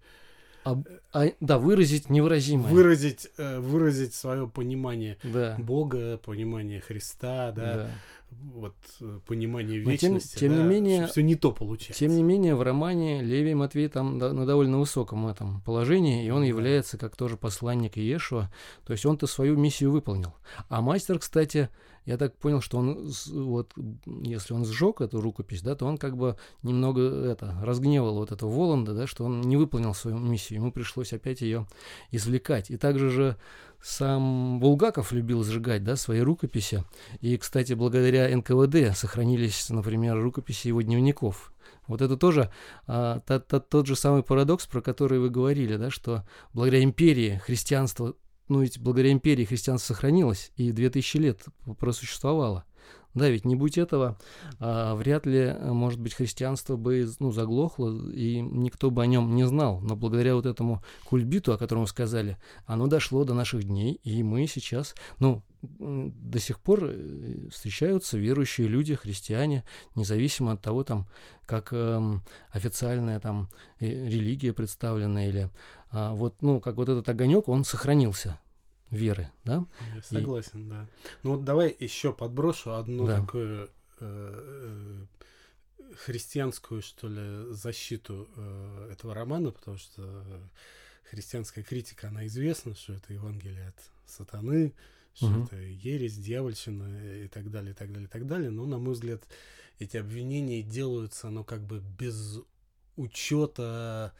А, а, да, выразить невыразимое. Выразить, э, выразить свое понимание да. Бога, понимание Христа, да, да. Вот э, понимание Но вечности. Тем, тем да, не менее, все не то получается. Тем не менее, в романе Левий Матвей там да, на довольно высоком этом положении, и он является как тоже посланник Иешуа, то есть он-то свою миссию выполнил. А мастер, кстати, я так понял, что он, вот, если он сжег эту рукопись, да, то он как бы немного это, разгневал вот этого Воланда, да, что он не выполнил свою миссию, ему пришлось опять ее извлекать. И также же сам Булгаков любил сжигать, да, свои рукописи. И, кстати, благодаря НКВД сохранились, например, рукописи его дневников. Вот это тоже а, тот, тот, тот же самый парадокс, про который вы говорили, да, что благодаря империи христианство, ну ведь благодаря империи христианство сохранилось и 2000 лет просуществовало. Да, ведь не будь этого, а, вряд ли, может быть, христианство бы ну, заглохло, и никто бы о нем не знал. Но благодаря вот этому кульбиту, о котором вы сказали, оно дошло до наших дней, и мы сейчас, ну, до сих пор э, встречаются верующие люди, христиане, независимо от того, там, как э, официальная там э, религия представлена или а, вот, ну, как вот этот огонек, он сохранился веры, да? Я согласен, и... да. Ну вот давай еще подброшу одну да. такую э, э, христианскую, что ли, защиту э, этого романа, потому что христианская критика, она известна, что это Евангелие от сатаны, что угу. это ересь, дьявольщина и так далее, и так далее, и так далее. Но, на мой взгляд, эти обвинения делаются, ну, как бы без учета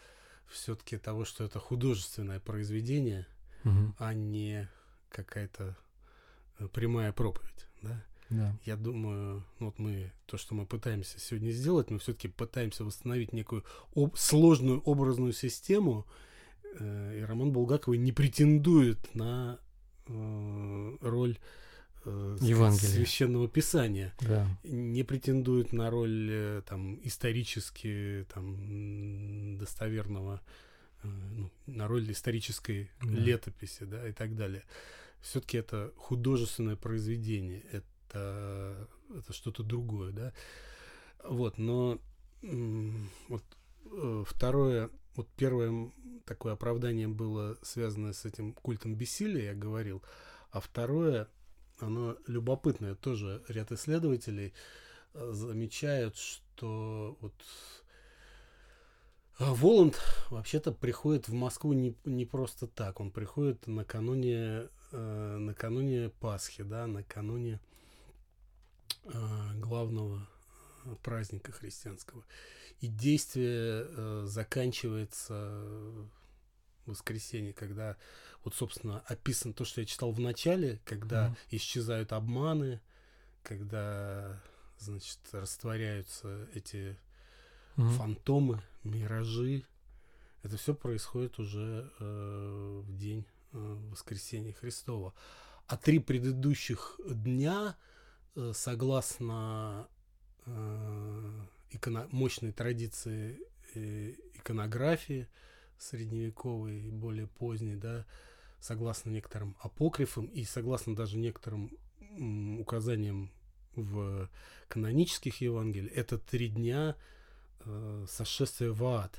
все-таки того, что это художественное произведение – угу. а не какая-то э, прямая проповедь, да? Да. Я думаю, ну вот мы, то, что мы пытаемся сегодня сделать, мы все-таки пытаемся восстановить некую об, сложную образную систему, э, и Роман Булгаков не претендует на э, роль э, священного писания, да. не претендует на роль э, там исторически там достоверного Э, ну, на роль исторической да. летописи, да, и так далее. Все-таки это художественное произведение, это, это что-то другое, да. Вот, но вот э, второе, вот первое такое оправдание было связано с этим культом бессилия, я говорил, а второе, оно любопытное, тоже ряд исследователей э, замечают, что вот Воланд вообще-то приходит в Москву не, не просто так. Он приходит накануне, э, накануне Пасхи, да, накануне э, главного э, праздника христианского. И действие э, заканчивается воскресенье, когда вот, собственно, описано то, что я читал в начале, когда mm-hmm. исчезают обманы, когда, значит, растворяются эти mm-hmm. фантомы, миражи. Это все происходит уже э, в день э, воскресения Христова. А три предыдущих дня, э, согласно э, иконо- мощной традиции э, иконографии средневековой и более поздней, да, согласно некоторым апокрифам и согласно даже некоторым м, указаниям в канонических Евангелиях, это три дня э, сошествие в ад.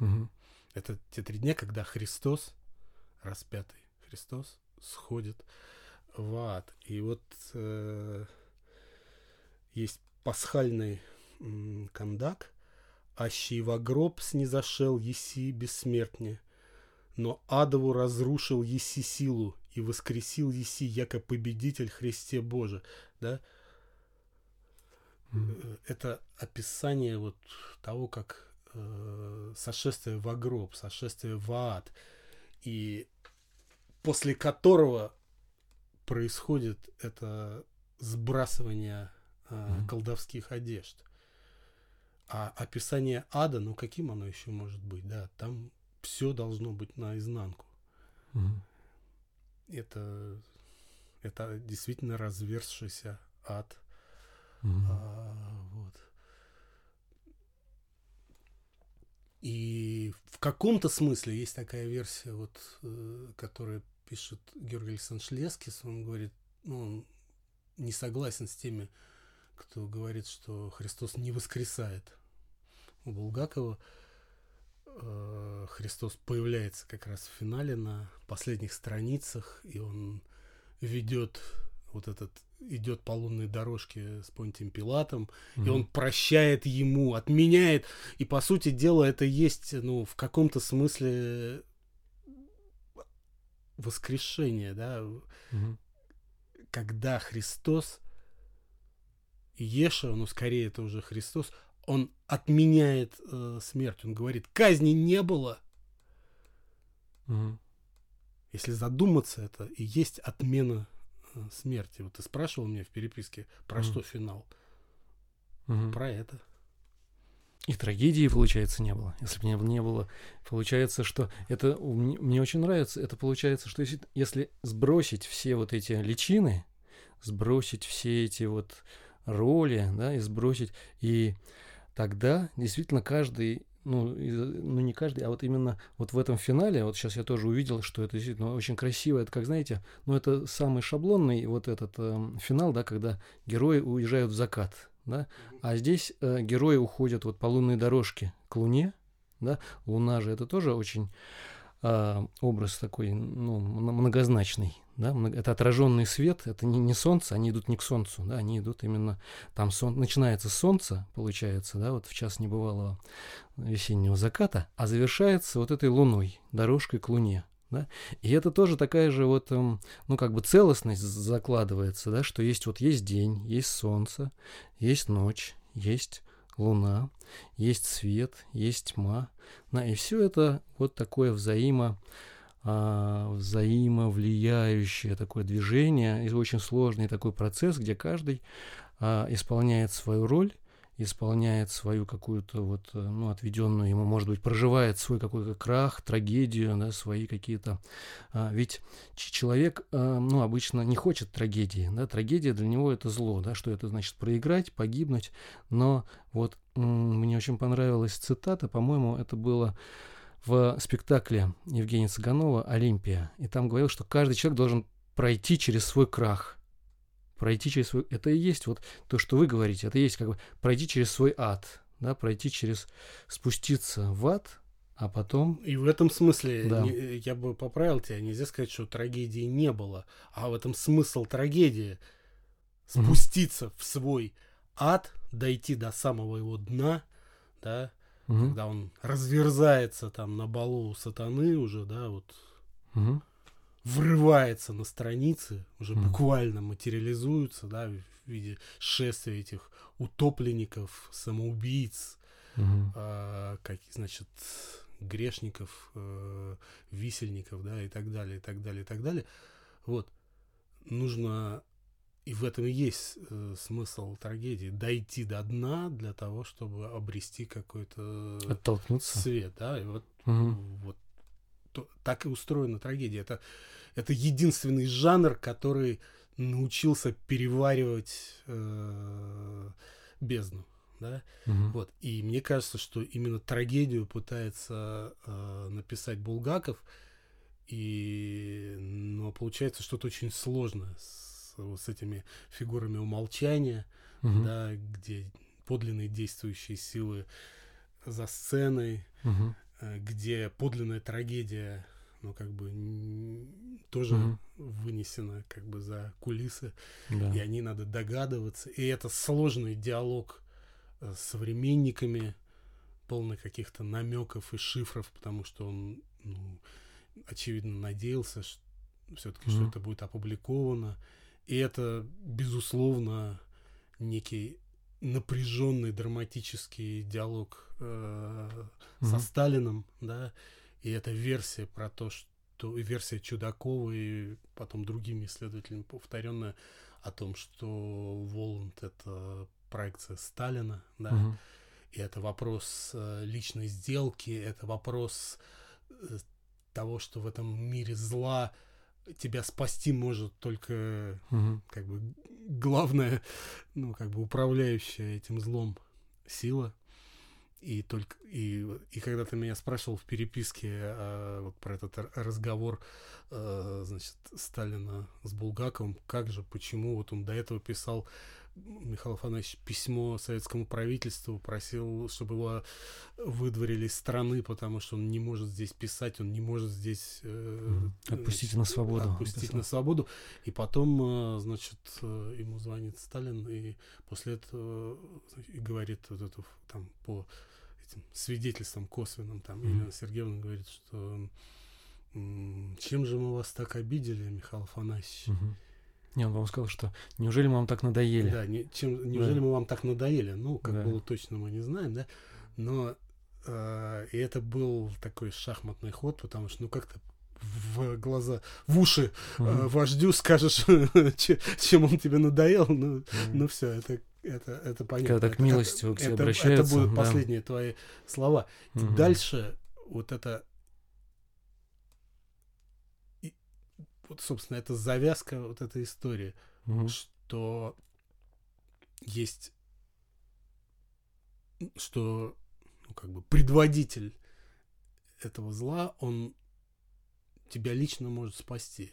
Угу. Это те три дня, когда Христос, распятый Христос, сходит в ад. И вот э, есть пасхальный м, кондак, «Аще во гроб снизошел еси бессмертне, но адову разрушил еси силу и воскресил еси, яко победитель Христе Боже». Да? Mm-hmm. Это описание вот того, как э, сошествие в гроб, сошествие в ад, и после которого происходит это сбрасывание э, mm-hmm. колдовских одежд. А описание ада, ну каким оно еще может быть, да? Там все должно быть наизнанку. Mm-hmm. Это, это действительно разверзшийся ад Mm-hmm. А, вот. И в каком-то смысле есть такая версия, вот, э, которая пишет Георгий Александрович Лескис. Он говорит, ну, он не согласен с теми, кто говорит, что Христос не воскресает. У Булгакова э, Христос появляется как раз в финале на последних страницах, и он ведет вот этот идет по лунной дорожке с Понтием Пилатом, mm-hmm. и он прощает ему, отменяет. И, по сути дела, это есть, ну, в каком-то смысле воскрешение, да, mm-hmm. когда Христос, Еша, ну, скорее это уже Христос, он отменяет э, смерть. Он говорит, казни не было. Mm-hmm. Если задуматься, это и есть отмена смерти. Вот ты спрашивал меня в переписке, про mm. что финал. Mm-hmm. Про это. и трагедии, получается, не было. Если бы не, не было, получается, что это мне очень нравится. Это получается, что если, если сбросить все вот эти личины, сбросить все эти вот роли, да, и сбросить, и тогда действительно каждый ну, ну не каждый, а вот именно вот в этом финале, вот сейчас я тоже увидел, что это действительно очень красиво, это как, знаете, ну это самый шаблонный вот этот э, финал, да, когда герои уезжают в закат, да, а здесь э, герои уходят вот по лунной дорожке к Луне, да, Луна же это тоже очень э, образ такой, ну, многозначный, да, это отраженный свет, это не, не солнце, они идут не к солнцу, да, они идут именно, там сон, начинается солнце, получается, да, вот в час небывалого весеннего заката, а завершается вот этой луной, дорожкой к луне, да? И это тоже такая же вот, эм, ну, как бы целостность закладывается, да, что есть вот есть день, есть солнце, есть ночь, есть луна, есть свет, есть тьма, да, и все это вот такое взаимо, а, взаимовлияющее такое движение, и очень сложный такой процесс, где каждый а, исполняет свою роль, исполняет свою какую-то вот, э, ну, отведенную ему, может быть, проживает свой какой-то крах, трагедию, да, свои какие-то... А, ведь человек, а, ну, обычно не хочет трагедии, да, трагедия для него это зло, да, что это значит проиграть, погибнуть, но вот мне очень понравилась цитата, по-моему, это было в спектакле Евгения Цыганова «Олимпия», и там говорил, что каждый человек должен пройти через свой крах – пройти через свой... Это и есть вот то, что вы говорите, это и есть как бы пройти через свой ад, да, пройти через... спуститься в ад, а потом... И в этом смысле да. не, я бы поправил тебя, нельзя сказать, что трагедии не было, а в этом смысл трагедии. Спуститься угу. в свой ад, дойти до самого его дна, да, угу. когда он разверзается там на балу сатаны уже, да, вот... Угу врывается на страницы, уже mm. буквально материализуется, да, в виде шествия этих утопленников, самоубийц, mm-hmm. а, как, значит, грешников, э, висельников, да, и так далее, и так далее, и так далее. Вот. Нужно и в этом и есть э, смысл трагедии дойти до дна для того, чтобы обрести какой-то Оттолкнуться. свет, да, и вот, угу. вот то, так и устроена трагедия. Это, это единственный жанр, который научился переваривать э, бездну. Да? Угу. Вот. И мне кажется, что именно трагедию пытается э, написать Булгаков, и, но получается что-то очень сложное с, с этими фигурами умолчания, угу. да, где подлинные действующие силы за сценой, угу. Где подлинная трагедия, ну, как бы тоже угу. вынесена как бы за кулисы, да. и о ней надо догадываться. И это сложный диалог э, с современниками, полный каких-то намеков и шифров, потому что он, ну, очевидно, надеялся, что все-таки угу. что это будет опубликовано. И это, безусловно, некий напряженный драматический диалог э, mm-hmm. со Сталином, да, и эта версия про то, что версия Чудакова и потом другими исследователями повторенная о том, что Воланд это проекция Сталина, да, mm-hmm. и это вопрос э, личной сделки, это вопрос э, того, что в этом мире зла тебя спасти может только угу. как бы главная, ну как бы управляющая этим злом сила. И только и, и когда ты меня спрашивал в переписке а, вот про этот разговор, а, значит, Сталина с Булгаковым, как же, почему, вот он до этого писал Михаил Афанасьевич письмо советскому правительству, просил, чтобы его выдворили из страны, потому что он не может здесь писать, он не может здесь... Э, отпустить на свободу. Отпустить на свободу. И потом, э, значит, э, ему звонит Сталин, и после этого и говорит вот эту, там, по этим свидетельствам косвенным, там, mm-hmm. Елена Сергеевна говорит, что чем же мы вас так обидели, Михаил Афанасьевич? Mm-hmm не, он вам сказал, что неужели мы вам так надоели? Да, не, чем, неужели да. мы вам так надоели? Ну, как да. было точно, мы не знаем, да. Но э, и это был такой шахматный ход, потому что, ну, как-то в глаза, в уши угу. э, вождю скажешь, чем он тебе надоел, ну, угу. ну все, это Это, это понятно. Когда так это, милостиво к тебе это, обращаются. Это будут да. последние твои слова. Мгм. Дальше вот это... вот, собственно, это завязка вот этой истории, Мгм. что есть... Что, ну, как бы, предводитель этого зла, он тебя лично может спасти.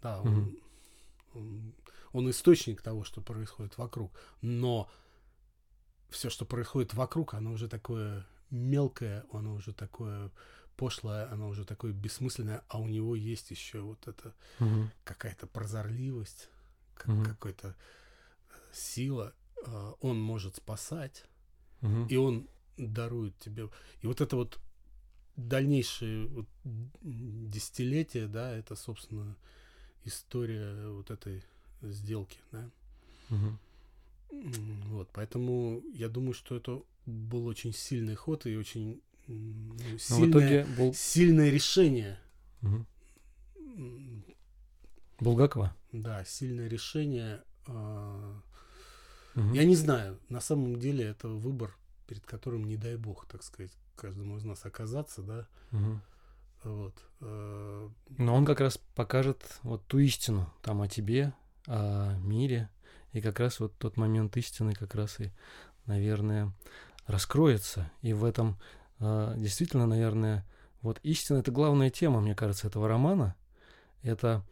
Да, он, Мгм. он, он источник того, что происходит вокруг. Но все, что происходит вокруг, оно уже такое мелкое, оно уже такое пошлое, оно уже такое бессмысленное, а у него есть еще вот это Мгм. какая-то прозорливость, как- Мгм. какая-то э, сила. э, Он может спасать, Мгм. и он дарует тебе. И вот это вот дальнейшие вот десятилетия, да, это, собственно, история вот этой сделки, да. М, Вот, поэтому я думаю, что это был очень сильный ход и очень ну, Но в сильное, итоге Бул- сильное решение. М, Булгакова. Да, сильное решение. Мгм. Я не знаю, на самом деле это выбор, перед которым, не дай бог, так сказать, каждому из нас оказаться, да. Мгм. Вот. э, Но он как раз покажет вот ту истину там о тебе, о мире. И как раз вот тот момент истины как раз и, наверное, раскроется. И в этом действительно, наверное, вот истина — это главная тема, мне кажется, этого романа. Это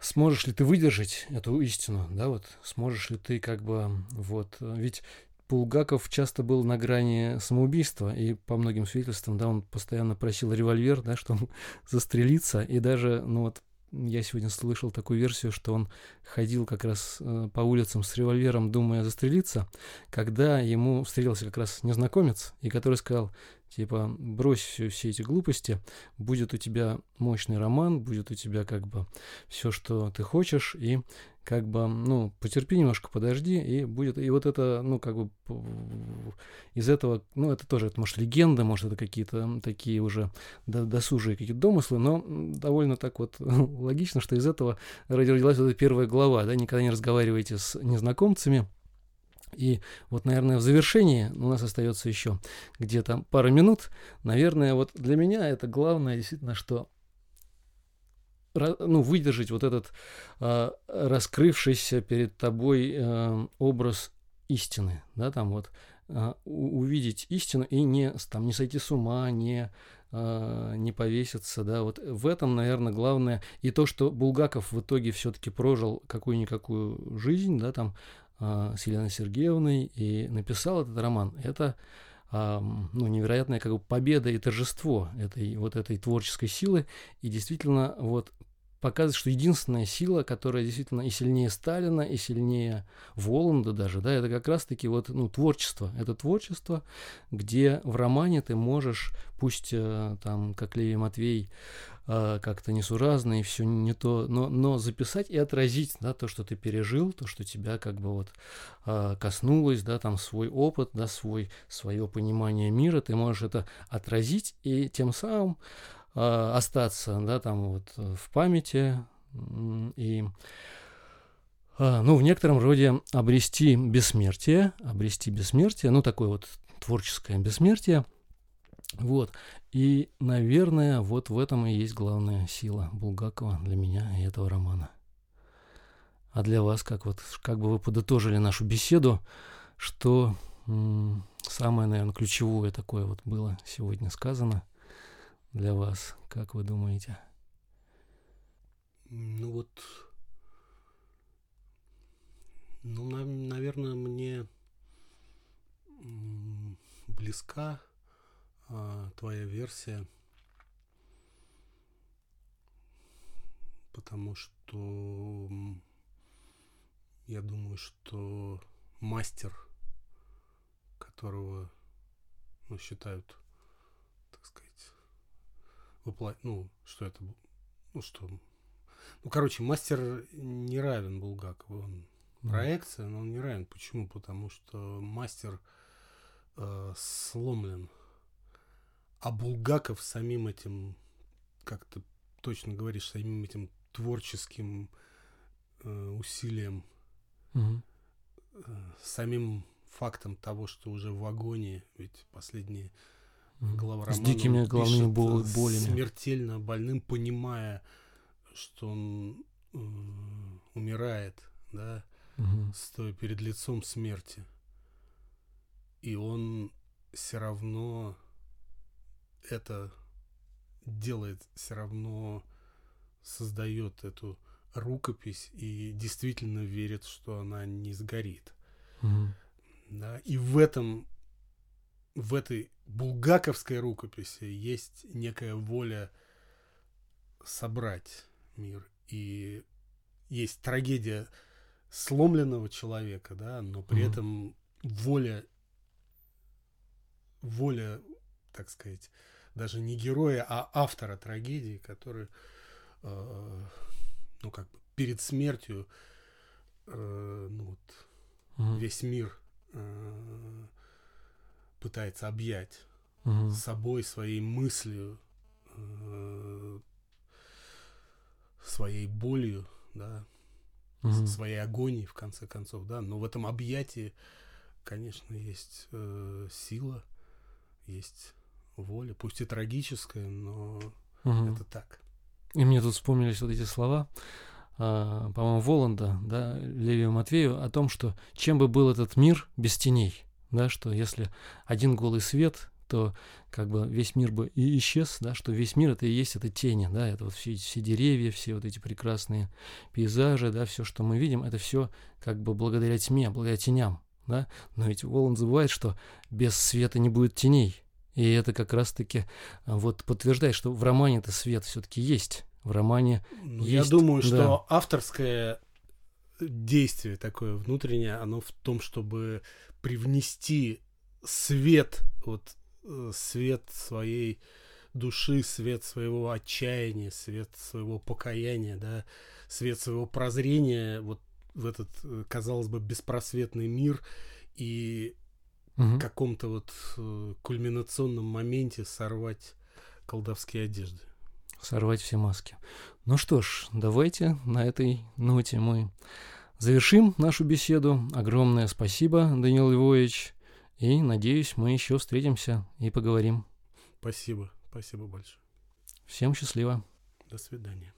сможешь ли ты выдержать эту истину, да, вот сможешь ли ты как бы вот, ведь Булгаков часто был на грани самоубийства, и по многим свидетельствам, да, он постоянно просил револьвер, да, чтобы застрелиться, и даже, ну вот, я сегодня слышал такую версию, что он ходил как раз э, по улицам с револьвером, думая застрелиться, когда ему встретился как раз незнакомец, и который сказал, типа, брось все, все эти глупости, будет у тебя мощный роман, будет у тебя как бы все, что ты хочешь, и как бы, ну, потерпи немножко, подожди, и будет, и вот это, ну, как бы из этого, ну, это тоже, это, может, легенда, может, это какие-то такие уже до- досужие какие-то домыслы, но довольно так вот логично, что из этого родилась вот эта первая глава, да, никогда не разговаривайте с незнакомцами, и вот, наверное, в завершении у нас остается еще где-то пара минут. Наверное, вот для меня это главное действительно, что ну, выдержать вот этот а, раскрывшийся перед тобой а, образ истины, да, там вот у- увидеть истину и не, там, не сойти с ума, не, а, не повеситься, да, вот в этом, наверное, главное. И то, что Булгаков в итоге все-таки прожил какую-никакую жизнь, да, там, а, с Еленой Сергеевной и написал этот роман, это ну, невероятная как бы победа и торжество этой вот этой творческой силы. И действительно вот показывает, что единственная сила, которая действительно и сильнее Сталина, и сильнее Воланда даже, да, это как раз-таки вот, ну, творчество. Это творчество, где в романе ты можешь, пусть э, там, как Леви Матвей, э, как-то несуразно и все не то, но, но записать и отразить, да, то, что ты пережил, то, что тебя как бы вот э, коснулось, да, там свой опыт, да, свой, свое понимание мира, ты можешь это отразить и тем самым остаться, да, там вот э, в памяти и а, ну, в некотором роде обрести бессмертие, обрести бессмертие, ну, такое вот творческое бессмертие, вот, и, наверное, вот в этом и есть главная сила Булгакова для меня и этого романа. А для вас, как вот, как бы вы подытожили нашу беседу, что самое, наверное, ключевое такое вот было сегодня сказано для вас, как вы думаете? Ну вот, ну, на- наверное, мне близка а, твоя версия, потому что я думаю, что мастер, которого ну, считают, вопла- ну, что это, ну, что ну, короче, мастер не равен Булгакову. Он проекция, но он не равен. Почему? Потому что мастер э, сломлен. А Булгаков самим этим, как ты точно говоришь, самим этим творческим э, усилием Мгм. самим фактом того, что уже в вагоне, ведь последние глава С дикими головными бол- болями. Смертельно больным, понимая, что он э, умирает, да, угу. стоя перед лицом смерти. И он все равно это делает, все равно создает эту рукопись и действительно верит, что она не сгорит. Угу. Да, и в этом, в этой булгаковской рукописи есть некая воля собрать мир. И есть трагедия сломленного человека, да, но при угу. этом воля, воля, так сказать, даже не героя, а автора трагедии, который, э, ну, как бы перед смертью, э, ну, вот, угу. весь мир э, пытается объять угу. собой, своей мыслью, э, своей болью, да, угу. своей агонией, в конце концов, да. Но в этом объятии, конечно, есть э, сила, есть воля, пусть и трагическая, но угу. это так. И мне тут вспомнились вот эти слова, э, по-моему, Воланда, да, Левию Матвею, о том, что чем бы был этот мир без теней да, что если один голый свет, то как бы весь мир бы и исчез, да, что весь мир это и есть это тени, да, это вот все, все деревья, все вот эти прекрасные пейзажи, да, все, что мы видим, это все как бы благодаря тьме, благодаря теням, да, но ведь Волан забывает, что без света не будет теней, и это как раз-таки а, вот подтверждает, что в романе это свет все-таки есть, в романе ну, есть, Я думаю, да. что авторское действие такое внутреннее, оно в том, чтобы привнести свет, вот э, свет своей души, свет своего отчаяния, свет своего покаяния, да, свет своего прозрения вот в этот, э, казалось бы, беспросветный мир и угу. в каком-то вот э, кульминационном моменте сорвать колдовские одежды. Сорвать все маски. Ну что ж, давайте на этой ноте мы Завершим нашу беседу. Огромное спасибо, Данил Львович. И надеюсь, мы еще встретимся и поговорим. Спасибо. Спасибо большое. Всем счастливо. До свидания.